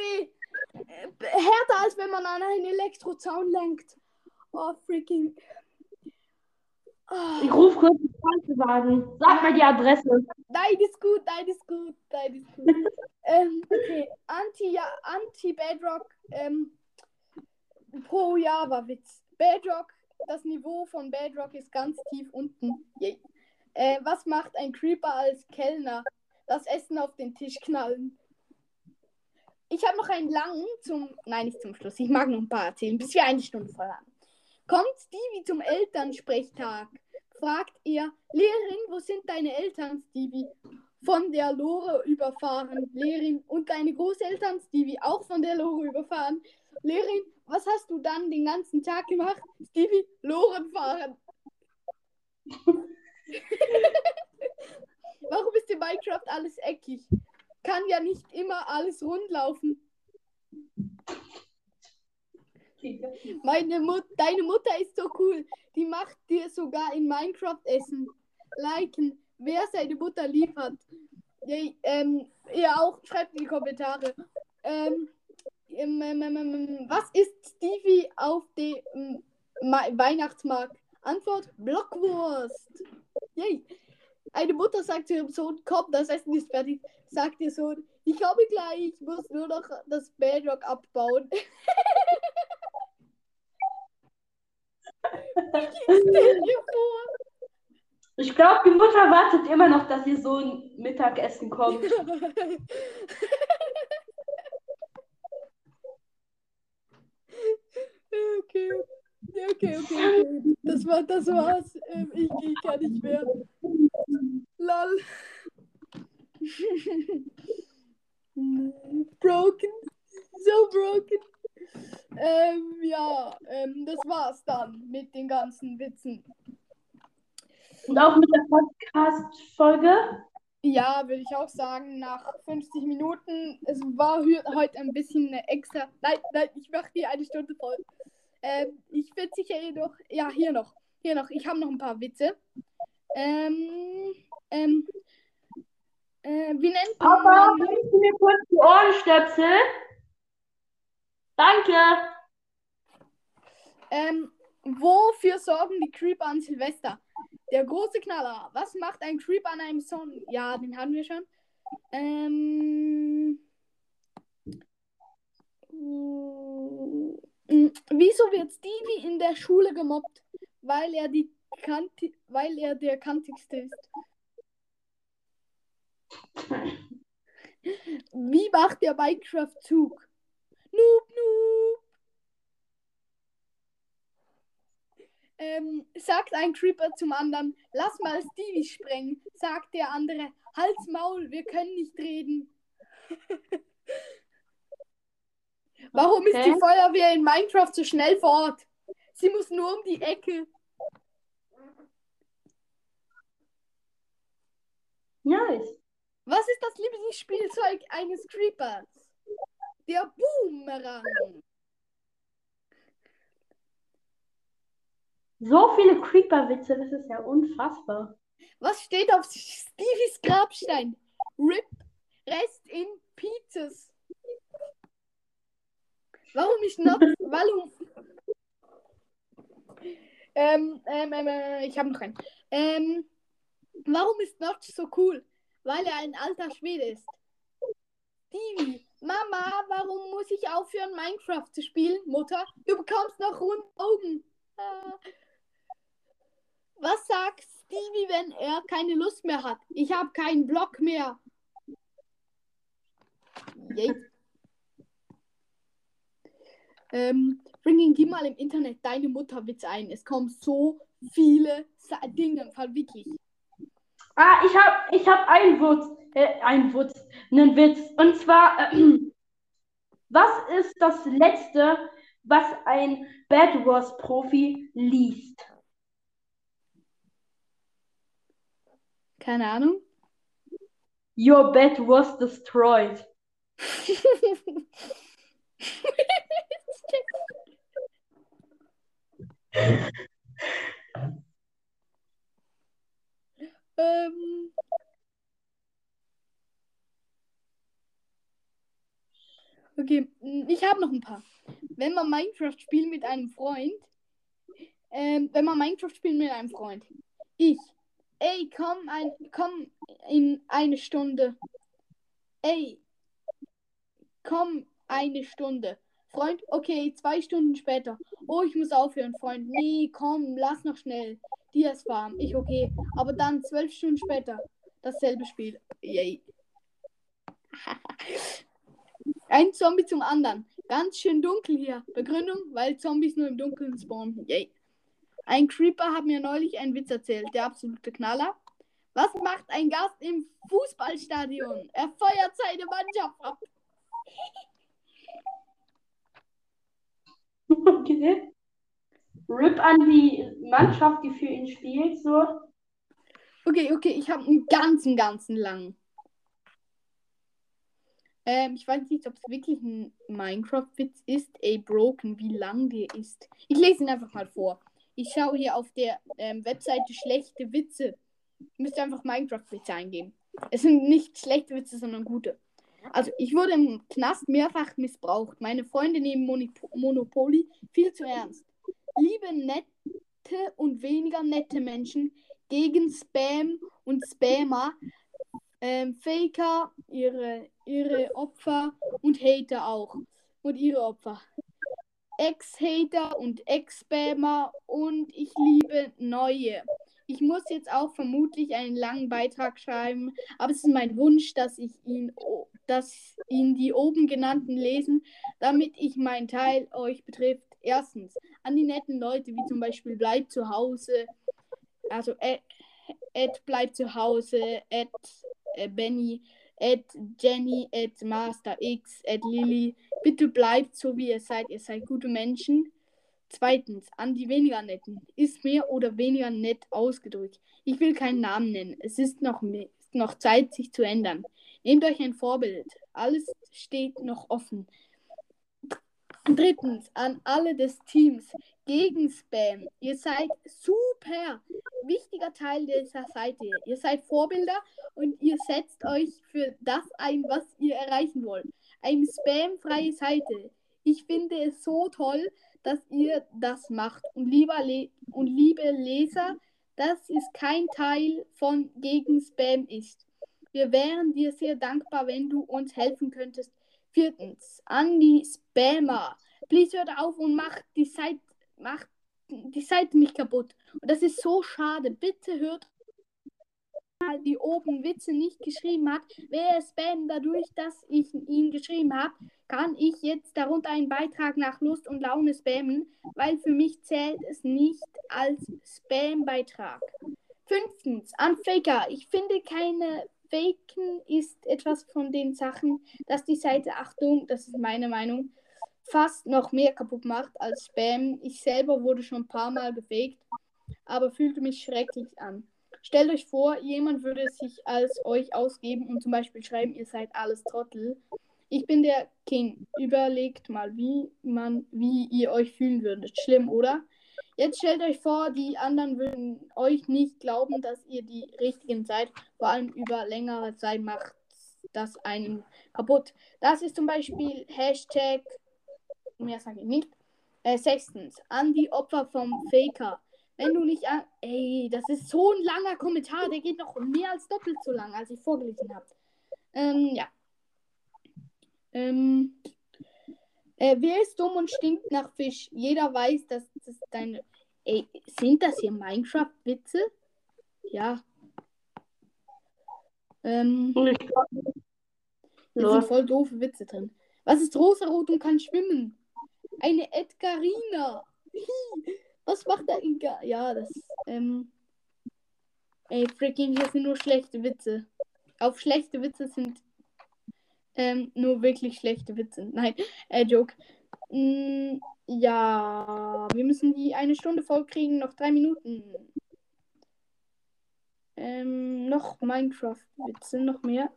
Speaker 1: weh. Äh, härter, als wenn man an einen Elektrozaun lenkt. Oh, freaking. Ah.
Speaker 2: Ich rufe kurz die Krankenwagen. Sag mal die Adresse.
Speaker 1: Nein, ist gut, nein, ist gut, nein, ist gut. ähm, okay, Anti, ja, Anti-Bedrock, ähm, pro Java-Witz. Bedrock, das Niveau von Bedrock ist ganz tief unten. Yay. Äh, was macht ein Creeper als Kellner? Das Essen auf den Tisch knallen. Ich habe noch einen langen zum, nein, nicht zum Schluss, ich mag noch ein paar erzählen, bis wir eine Stunde voll haben. Kommt Stevie zum Elternsprechtag? Fragt er, Lehrerin, wo sind deine Eltern, Stevie? Von der Lore überfahren. Lehrerin, und deine Großeltern, Stevie, auch von der Lore überfahren. Lehrerin, was hast du dann den ganzen Tag gemacht? Stevie, Loren fahren. Warum ist in Minecraft alles eckig? Kann ja nicht immer alles rund laufen. Meine Mut Deine Mutter ist so cool. Die macht dir sogar in Minecraft Essen. Liken. Wer seine Mutter hat. Ja, ähm, ihr auch. Schreibt in die Kommentare. Ähm, ähm, ähm, ähm, was ist Stevie auf dem ähm, Ma- Weihnachtsmarkt? Antwort: Blockwurst. Yay. Eine Mutter sagt zu ihrem Sohn: Komm, das Essen ist fertig. Sagt ihr Sohn: Ich komme gleich. Ich muss nur noch das Bedrock abbauen. Stell dir vor.
Speaker 2: Ich glaube, die Mutter wartet immer noch, dass ihr Sohn Mittagessen kommt.
Speaker 1: Okay. Okay, okay, okay. Das war, das war's. Ähm, ich, ich kann nicht mehr. Lol. broken. So broken. Ähm, ja, ähm, das war's dann mit den ganzen Witzen.
Speaker 2: Und auch mit der Podcast-Folge.
Speaker 1: Ja, würde ich auch sagen, nach 50 Minuten. Es war heute ein bisschen eine extra. Nein, nein, ich mache die eine Stunde voll. Ähm, ich bin sicher jedoch. Ja, hier noch. Hier noch. Ich habe noch ein paar Witze. Ähm, ähm, äh, wie nennt
Speaker 2: Papa,
Speaker 1: man.
Speaker 2: gibst du mir kurz die Ohrenstöpsel? Danke.
Speaker 1: Ähm, wofür sorgen die Creeper an Silvester? Der große Knaller. Was macht ein Creeper an einem Sonnen? Ja, den hatten wir schon. Ähm. mm, Wieso wird Stevie in der Schule gemobbt? Weil er die Kanti weil er der kantigste ist. Wie macht der Minecraft-Zug? Noob, noob. Ähm, sagt ein Creeper zum anderen, lass mal Stevie sprengen. Sagt der andere, Hals Maul, wir können nicht reden. Warum ist
Speaker 2: Okay.
Speaker 1: die Feuerwehr in Minecraft so schnell vor Ort? Sie muss nur um die Ecke.
Speaker 2: Nice.
Speaker 1: Was ist das Lieblingsspielzeug eines Creepers? Der Boomerang.
Speaker 2: So viele Creeper-Witze, das ist ja unfassbar.
Speaker 1: Was steht auf Stevies Grabstein? Rip, Rest in Pizzas. Warum ist not, warum? Ähm, ähm, ähm, äh, ich habe noch einen. Ähm, warum ist Notch so cool? Weil er ein alter Schwede ist. Stevie, Mama, warum muss ich aufhören, Minecraft zu spielen? Mutter, du bekommst noch rund Augen. Ah. Was sagt Stevie, wenn er keine Lust mehr hat? Ich habe keinen Block mehr. Yay. Ähm, bring die mal im Internet deine Mutterwitz ein. Es kommen so viele Dinge, Fall wirklich.
Speaker 2: Ah, ich hab, ich hab einen Witz, äh, einen Witz, einen Witz. Und zwar, äh, was ist das Letzte, was ein Bad Wars Profi liest?
Speaker 1: Keine Ahnung.
Speaker 2: Your bed was destroyed.
Speaker 1: ähm. Okay, m, ich habe noch ein paar. Wenn man Minecraft spielt mit einem Freund, ähm, wenn man Minecraft spielt mit einem Freund, ich, ey, komm, ein, komm in eine Stunde. Ey, komm eine Stunde. Freund, okay, zwei Stunden später. Oh, ich muss aufhören, Freund. Nee, komm, lass noch schnell. Dias Farm. Ich okay. Aber dann zwölf Stunden später. Dasselbe Spiel. Yay. Ein Zombie zum anderen. Ganz schön dunkel hier. Begründung, weil Zombies nur im Dunkeln spawnen. Yay. Ein Creeper hat mir neulich einen Witz erzählt. Der absolute Knaller. Was macht ein Gast im Fußballstadion? Er feuert seine Mannschaft ab.
Speaker 2: Okay. Rip an die Mannschaft, die für ihn spielt, so.
Speaker 1: Okay, okay, ich habe einen ganzen, ganzen langen. Ähm, ich weiß nicht, ob es wirklich ein Minecraft-Witz ist. Ey, Broken, wie lang der ist. Ich lese ihn einfach mal vor. Ich schaue hier auf der ähm, Webseite schlechte Witze. Müsst ihr einfach Minecraft-Witze eingeben. Es sind nicht schlechte Witze, sondern gute. Also, ich wurde im Knast mehrfach missbraucht. Meine Freunde nehmen Monopoly viel zu ernst. Liebe nette und weniger nette Menschen gegen Spam und Spammer, ähm, Faker, ihre, ihre Opfer und Hater auch. Und ihre Opfer. Ex-Hater und Ex-Spammer und ich liebe neue. Ich muss jetzt auch vermutlich einen langen Beitrag schreiben, aber es ist mein Wunsch, dass ich ihn, dass ihn die oben genannten lesen, damit ich meinen Teil euch betrifft. Erstens, an die netten Leute, wie zum Beispiel bleibt zu Hause, also Ed, Ed bleibt zu Hause, Ed äh, Benny, Ed Jenny, Ed Master X, Ed Lily. Bitte bleibt so, wie ihr seid. Ihr seid gute Menschen. Zweitens, an die weniger netten. Ist mehr oder weniger nett ausgedrückt. Ich will keinen Namen nennen. Es ist noch, ist noch Zeit, sich zu ändern. Nehmt euch ein Vorbild. Alles steht noch offen. Drittens, an alle des Teams gegen Spam. Ihr seid super wichtiger Teil dieser Seite. Ihr seid Vorbilder und ihr setzt euch für das ein, was ihr erreichen wollt. Eine spamfreie Seite. Ich finde es so toll, dass ihr das macht. Und, lieber Le und liebe Leser, dass es kein Teil von gegen Spam ist. Wir wären dir sehr dankbar, wenn du uns helfen könntest. Viertens, an die Spammer. Please hört auf und macht die Seite, macht die Seite nicht kaputt. Und das ist so schade. Bitte hört die oben Witze nicht geschrieben hat, wer spammt dadurch, dass ich ihn geschrieben habe, kann ich jetzt darunter einen Beitrag nach Lust und Laune spammen, weil für mich zählt es nicht als Spam-Beitrag. Fünftens, an Faker. Ich finde keine Faken ist etwas von den Sachen, dass die Seite, Achtung, das ist meine Meinung, fast noch mehr kaputt macht als Spam. Ich selber wurde schon ein paar Mal gefaked, aber fühlte mich schrecklich an. Stellt euch vor, jemand würde sich als euch ausgeben und zum Beispiel schreiben, ihr seid alles Trottel. Ich bin der King. Überlegt mal, wie man, wie ihr euch fühlen würdet. Schlimm, oder? Jetzt stellt euch vor, die anderen würden euch nicht glauben, dass ihr die richtigen seid. Vor allem über längere Zeit macht das einen kaputt. Das ist zum Beispiel Hashtag, mehr sage ich nicht. Äh, sechstens, an die Opfer vom Faker. Wenn du nicht an. Ey, das ist so ein langer Kommentar, der geht noch mehr als doppelt so lang, als ich vorgelesen habe. Ähm, ja. Ähm. Äh, wer ist dumm und stinkt nach Fisch? Jeder weiß, dass das deine. Ey, sind das hier Minecraft-Witze? Ja. Ähm,
Speaker 2: Lol.
Speaker 1: sind voll doofe Witze drin. Was ist rosarot und kann schwimmen? Eine Edgarina. Was macht der Inga? Ja, das. Ähm. Ey, freaking, hier sind nur schlechte Witze. Auf schlechte Witze sind ähm, nur wirklich schlechte Witze. Nein, äh, Joke. Mm, ja, wir müssen die eine Stunde voll kriegen, noch drei Minuten. Ähm, noch Minecraft-Witze, noch mehr.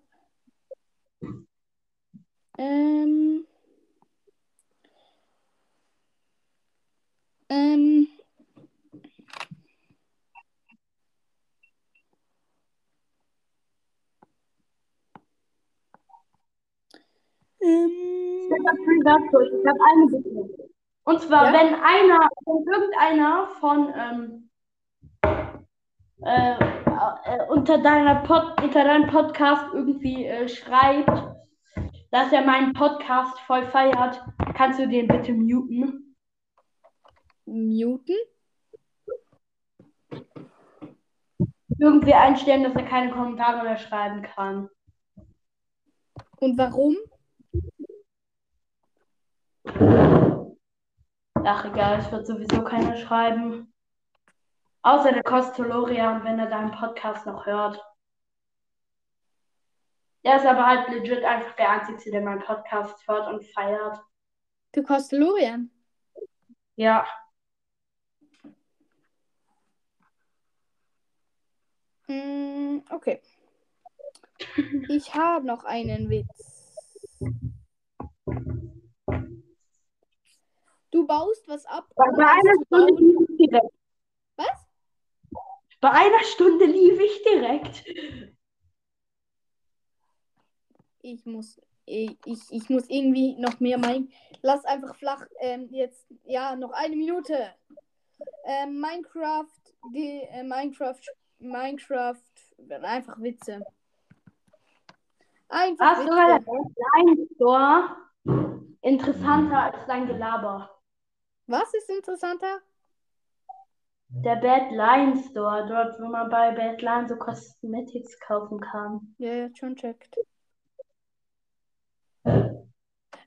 Speaker 1: Ähm. Ähm.
Speaker 2: Ich habe eine Bitte. Und zwar,
Speaker 1: Ja?
Speaker 2: wenn einer, wenn irgendeiner von ähm, äh, äh, unter deiner Pod, unter deinem Podcast irgendwie äh, schreibt, dass er meinen Podcast voll feiert, kannst du den bitte muten?
Speaker 1: Muten?
Speaker 2: Irgendwie einstellen, dass er keine Kommentare mehr schreiben kann.
Speaker 1: Und warum?
Speaker 2: Ach egal, es wird sowieso keiner schreiben. Außer der Kostolorian, wenn er deinen Podcast noch hört. Der ist aber halt legit einfach der Einzige, der meinen Podcast hört und feiert.
Speaker 1: Der Kostelorian.
Speaker 2: Ja.
Speaker 1: Mm, okay. Ich habe noch einen Witz. Du baust was ab.
Speaker 2: Bei, bei einer Stunde lief ich direkt.
Speaker 1: Was?
Speaker 2: Bei einer Stunde lief ich direkt.
Speaker 1: Ich muss, ich, ich, ich muss irgendwie noch mehr mein. Lass einfach flach. Ähm, jetzt, ja, noch eine Minute. Ähm, Minecraft, die äh, Minecraft, Minecraft, einfach Witze. Einfach
Speaker 2: Was sogar der
Speaker 1: Witze.
Speaker 2: Design Store interessanter als dein Gelaber.
Speaker 1: Was ist interessanter?
Speaker 2: Der Bad Lion Store, dort, wo man bei Bad Lion so Cosmetics kaufen kann.
Speaker 1: Ja, ja, schon checkt.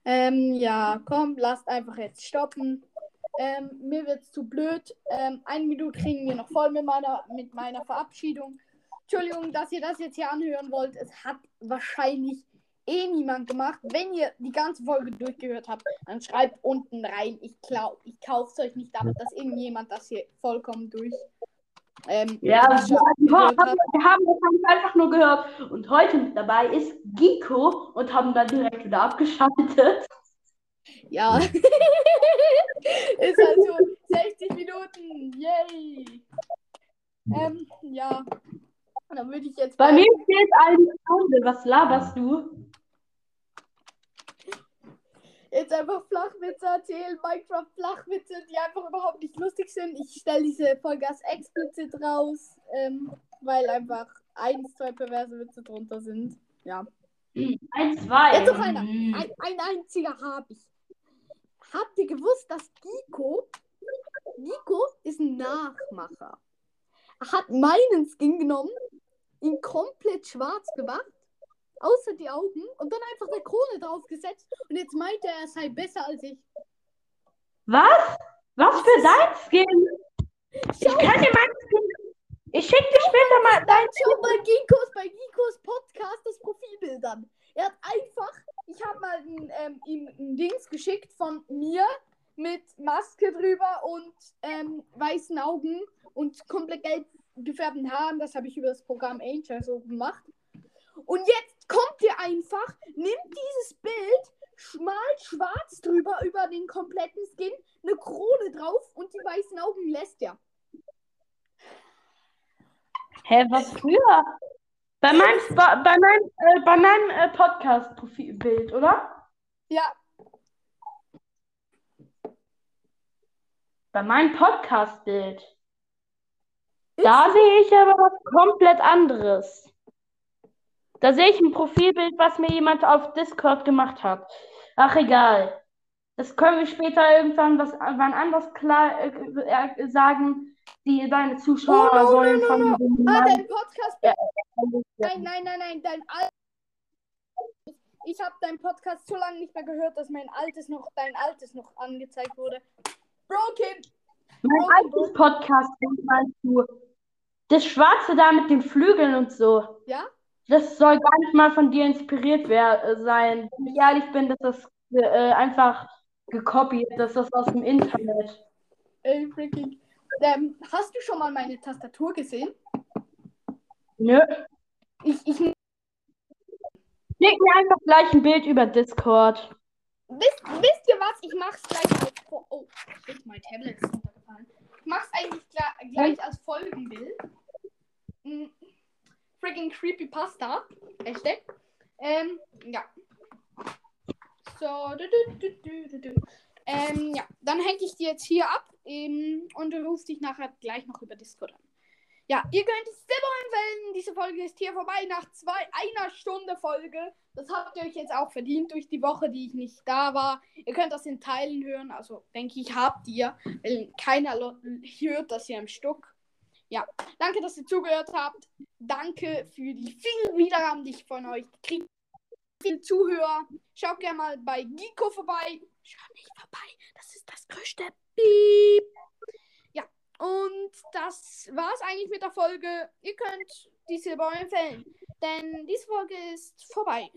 Speaker 1: Ähm, ja, komm, lasst einfach jetzt stoppen. Ähm, mir wird's zu blöd. Ähm, eine Minute kriegen wir noch voll mit meiner, mit meiner Verabschiedung. Entschuldigung, dass ihr das jetzt hier anhören wollt. Es hat wahrscheinlich eh niemand gemacht. Wenn ihr die ganze Folge durchgehört habt, dann schreibt unten rein. Ich glaube, ich kaufe es euch nicht ab, dass irgendjemand das hier vollkommen durch. Ähm,
Speaker 2: Ja, wir, haben, wir haben das einfach nur gehört. Und heute mit dabei ist Giko und haben dann direkt wieder abgeschaltet.
Speaker 1: Ja. ist also 60 Minuten. Yay. Ähm, ja. Dann würde ich jetzt
Speaker 2: Bei mir steht eine Stunde. Was laberst du?
Speaker 1: Jetzt einfach Flachwitze erzählen, Minecraft Flachwitze, die einfach überhaupt nicht lustig sind. Ich stelle diese Folge als explizit raus, ähm, weil einfach ein, zwei perverse Witze drunter sind. Ja.
Speaker 2: Ein, zwei.
Speaker 1: Jetzt noch einer.
Speaker 2: Hm.
Speaker 1: Ein, ein einziger habe ich. Habt ihr gewusst, dass Giko, Giko ist ein Nachmacher. Er hat meinen Skin genommen, ihn komplett schwarz gemacht, außer die Augen, und dann einfach eine Krone draufgesetzt. Und jetzt meint er, er sei besser als ich.
Speaker 2: Was? Was für dein Skin? Ich kann dir meinen Skin. Ich schicke dir später mal dein
Speaker 1: schau mal Gikos bei Gikos Podcast das Profilbild an. Er hat einfach, ich habe mal ein, ähm, ihm ein Dings geschickt von mir mit Maske drüber und ähm, weißen Augen und komplett gelb gefärbten Haaren. Das habe ich über das Programm Angel so gemacht. Und jetzt kommt ihr einfach, nimmt dieses Bild, schmalt schwarz drüber über den kompletten Skin, eine Krone drauf und die weißen Augen lässt er.
Speaker 2: Hä, was früher? Bei meinem, Spa bei meinem, äh, bei meinem äh, Podcast-Profilbild, oder?
Speaker 1: Ja,
Speaker 2: Bei meinem Podcast-Bild. Da sehe ich aber was komplett anderes. Da sehe ich ein Profilbild, was mir jemand auf Discord gemacht hat. Ach, egal. Das können wir später irgendwann was wann anders klar äh, äh, sagen. Die, deine Zuschauer
Speaker 1: Oh, no,
Speaker 2: sollen
Speaker 1: no,
Speaker 2: von
Speaker 1: no, Ah, dein Podcast. Nein, nein, nein, nein, dein Al Ich habe deinen Podcast so lange nicht mehr gehört, dass mein altes noch, dein altes noch angezeigt wurde. Broken!
Speaker 2: Mein altes Podcast, meinst du? Das Schwarze da mit den Flügeln und so.
Speaker 1: Ja?
Speaker 2: Das soll gar nicht mal von dir inspiriert äh, sein. Wenn ich ehrlich bin, das ist äh, einfach gekopiert. Das ist aus dem Internet.
Speaker 1: Ey, freaking. Ähm, hast du schon mal meine Tastatur gesehen?
Speaker 2: Nö.
Speaker 1: Ich, ich,
Speaker 2: Schick mir einfach gleich ein Bild über Discord.
Speaker 1: wisst, wisst ihr was? Ich mach's gleich als Fo- Oh, shit, mein Tablet ist runtergefallen. Ich mach's eigentlich gleich als Folgenbild. Mm, Freaking Creepypasta. Hashtag. Ähm, ja. So, du, du, du, du. Ähm, ja, dann hänge ich die jetzt hier ab ähm, und ruf dich nachher gleich noch über Discord an. Ja, ihr könnt es selber empfehlen. Diese Folge ist hier vorbei nach zwei, einer Stunde Folge. Das habt ihr euch jetzt auch verdient durch die Woche, die ich nicht da war. Ihr könnt das in Teilen hören. Also denke ich, habt ihr. Weil keiner hört das hier im Stück. Ja, danke, dass ihr zugehört habt. Danke für die vielen Wiedergaben, die ich von euch kriege. Viele Zuhörer. Schaut gerne mal bei Giko vorbei. Schaut nicht vorbei. Das ist das größte Piep. Ja, und das war's eigentlich mit der Folge. Ihr könnt diese Silber empfehlen. Denn diese Folge ist vorbei.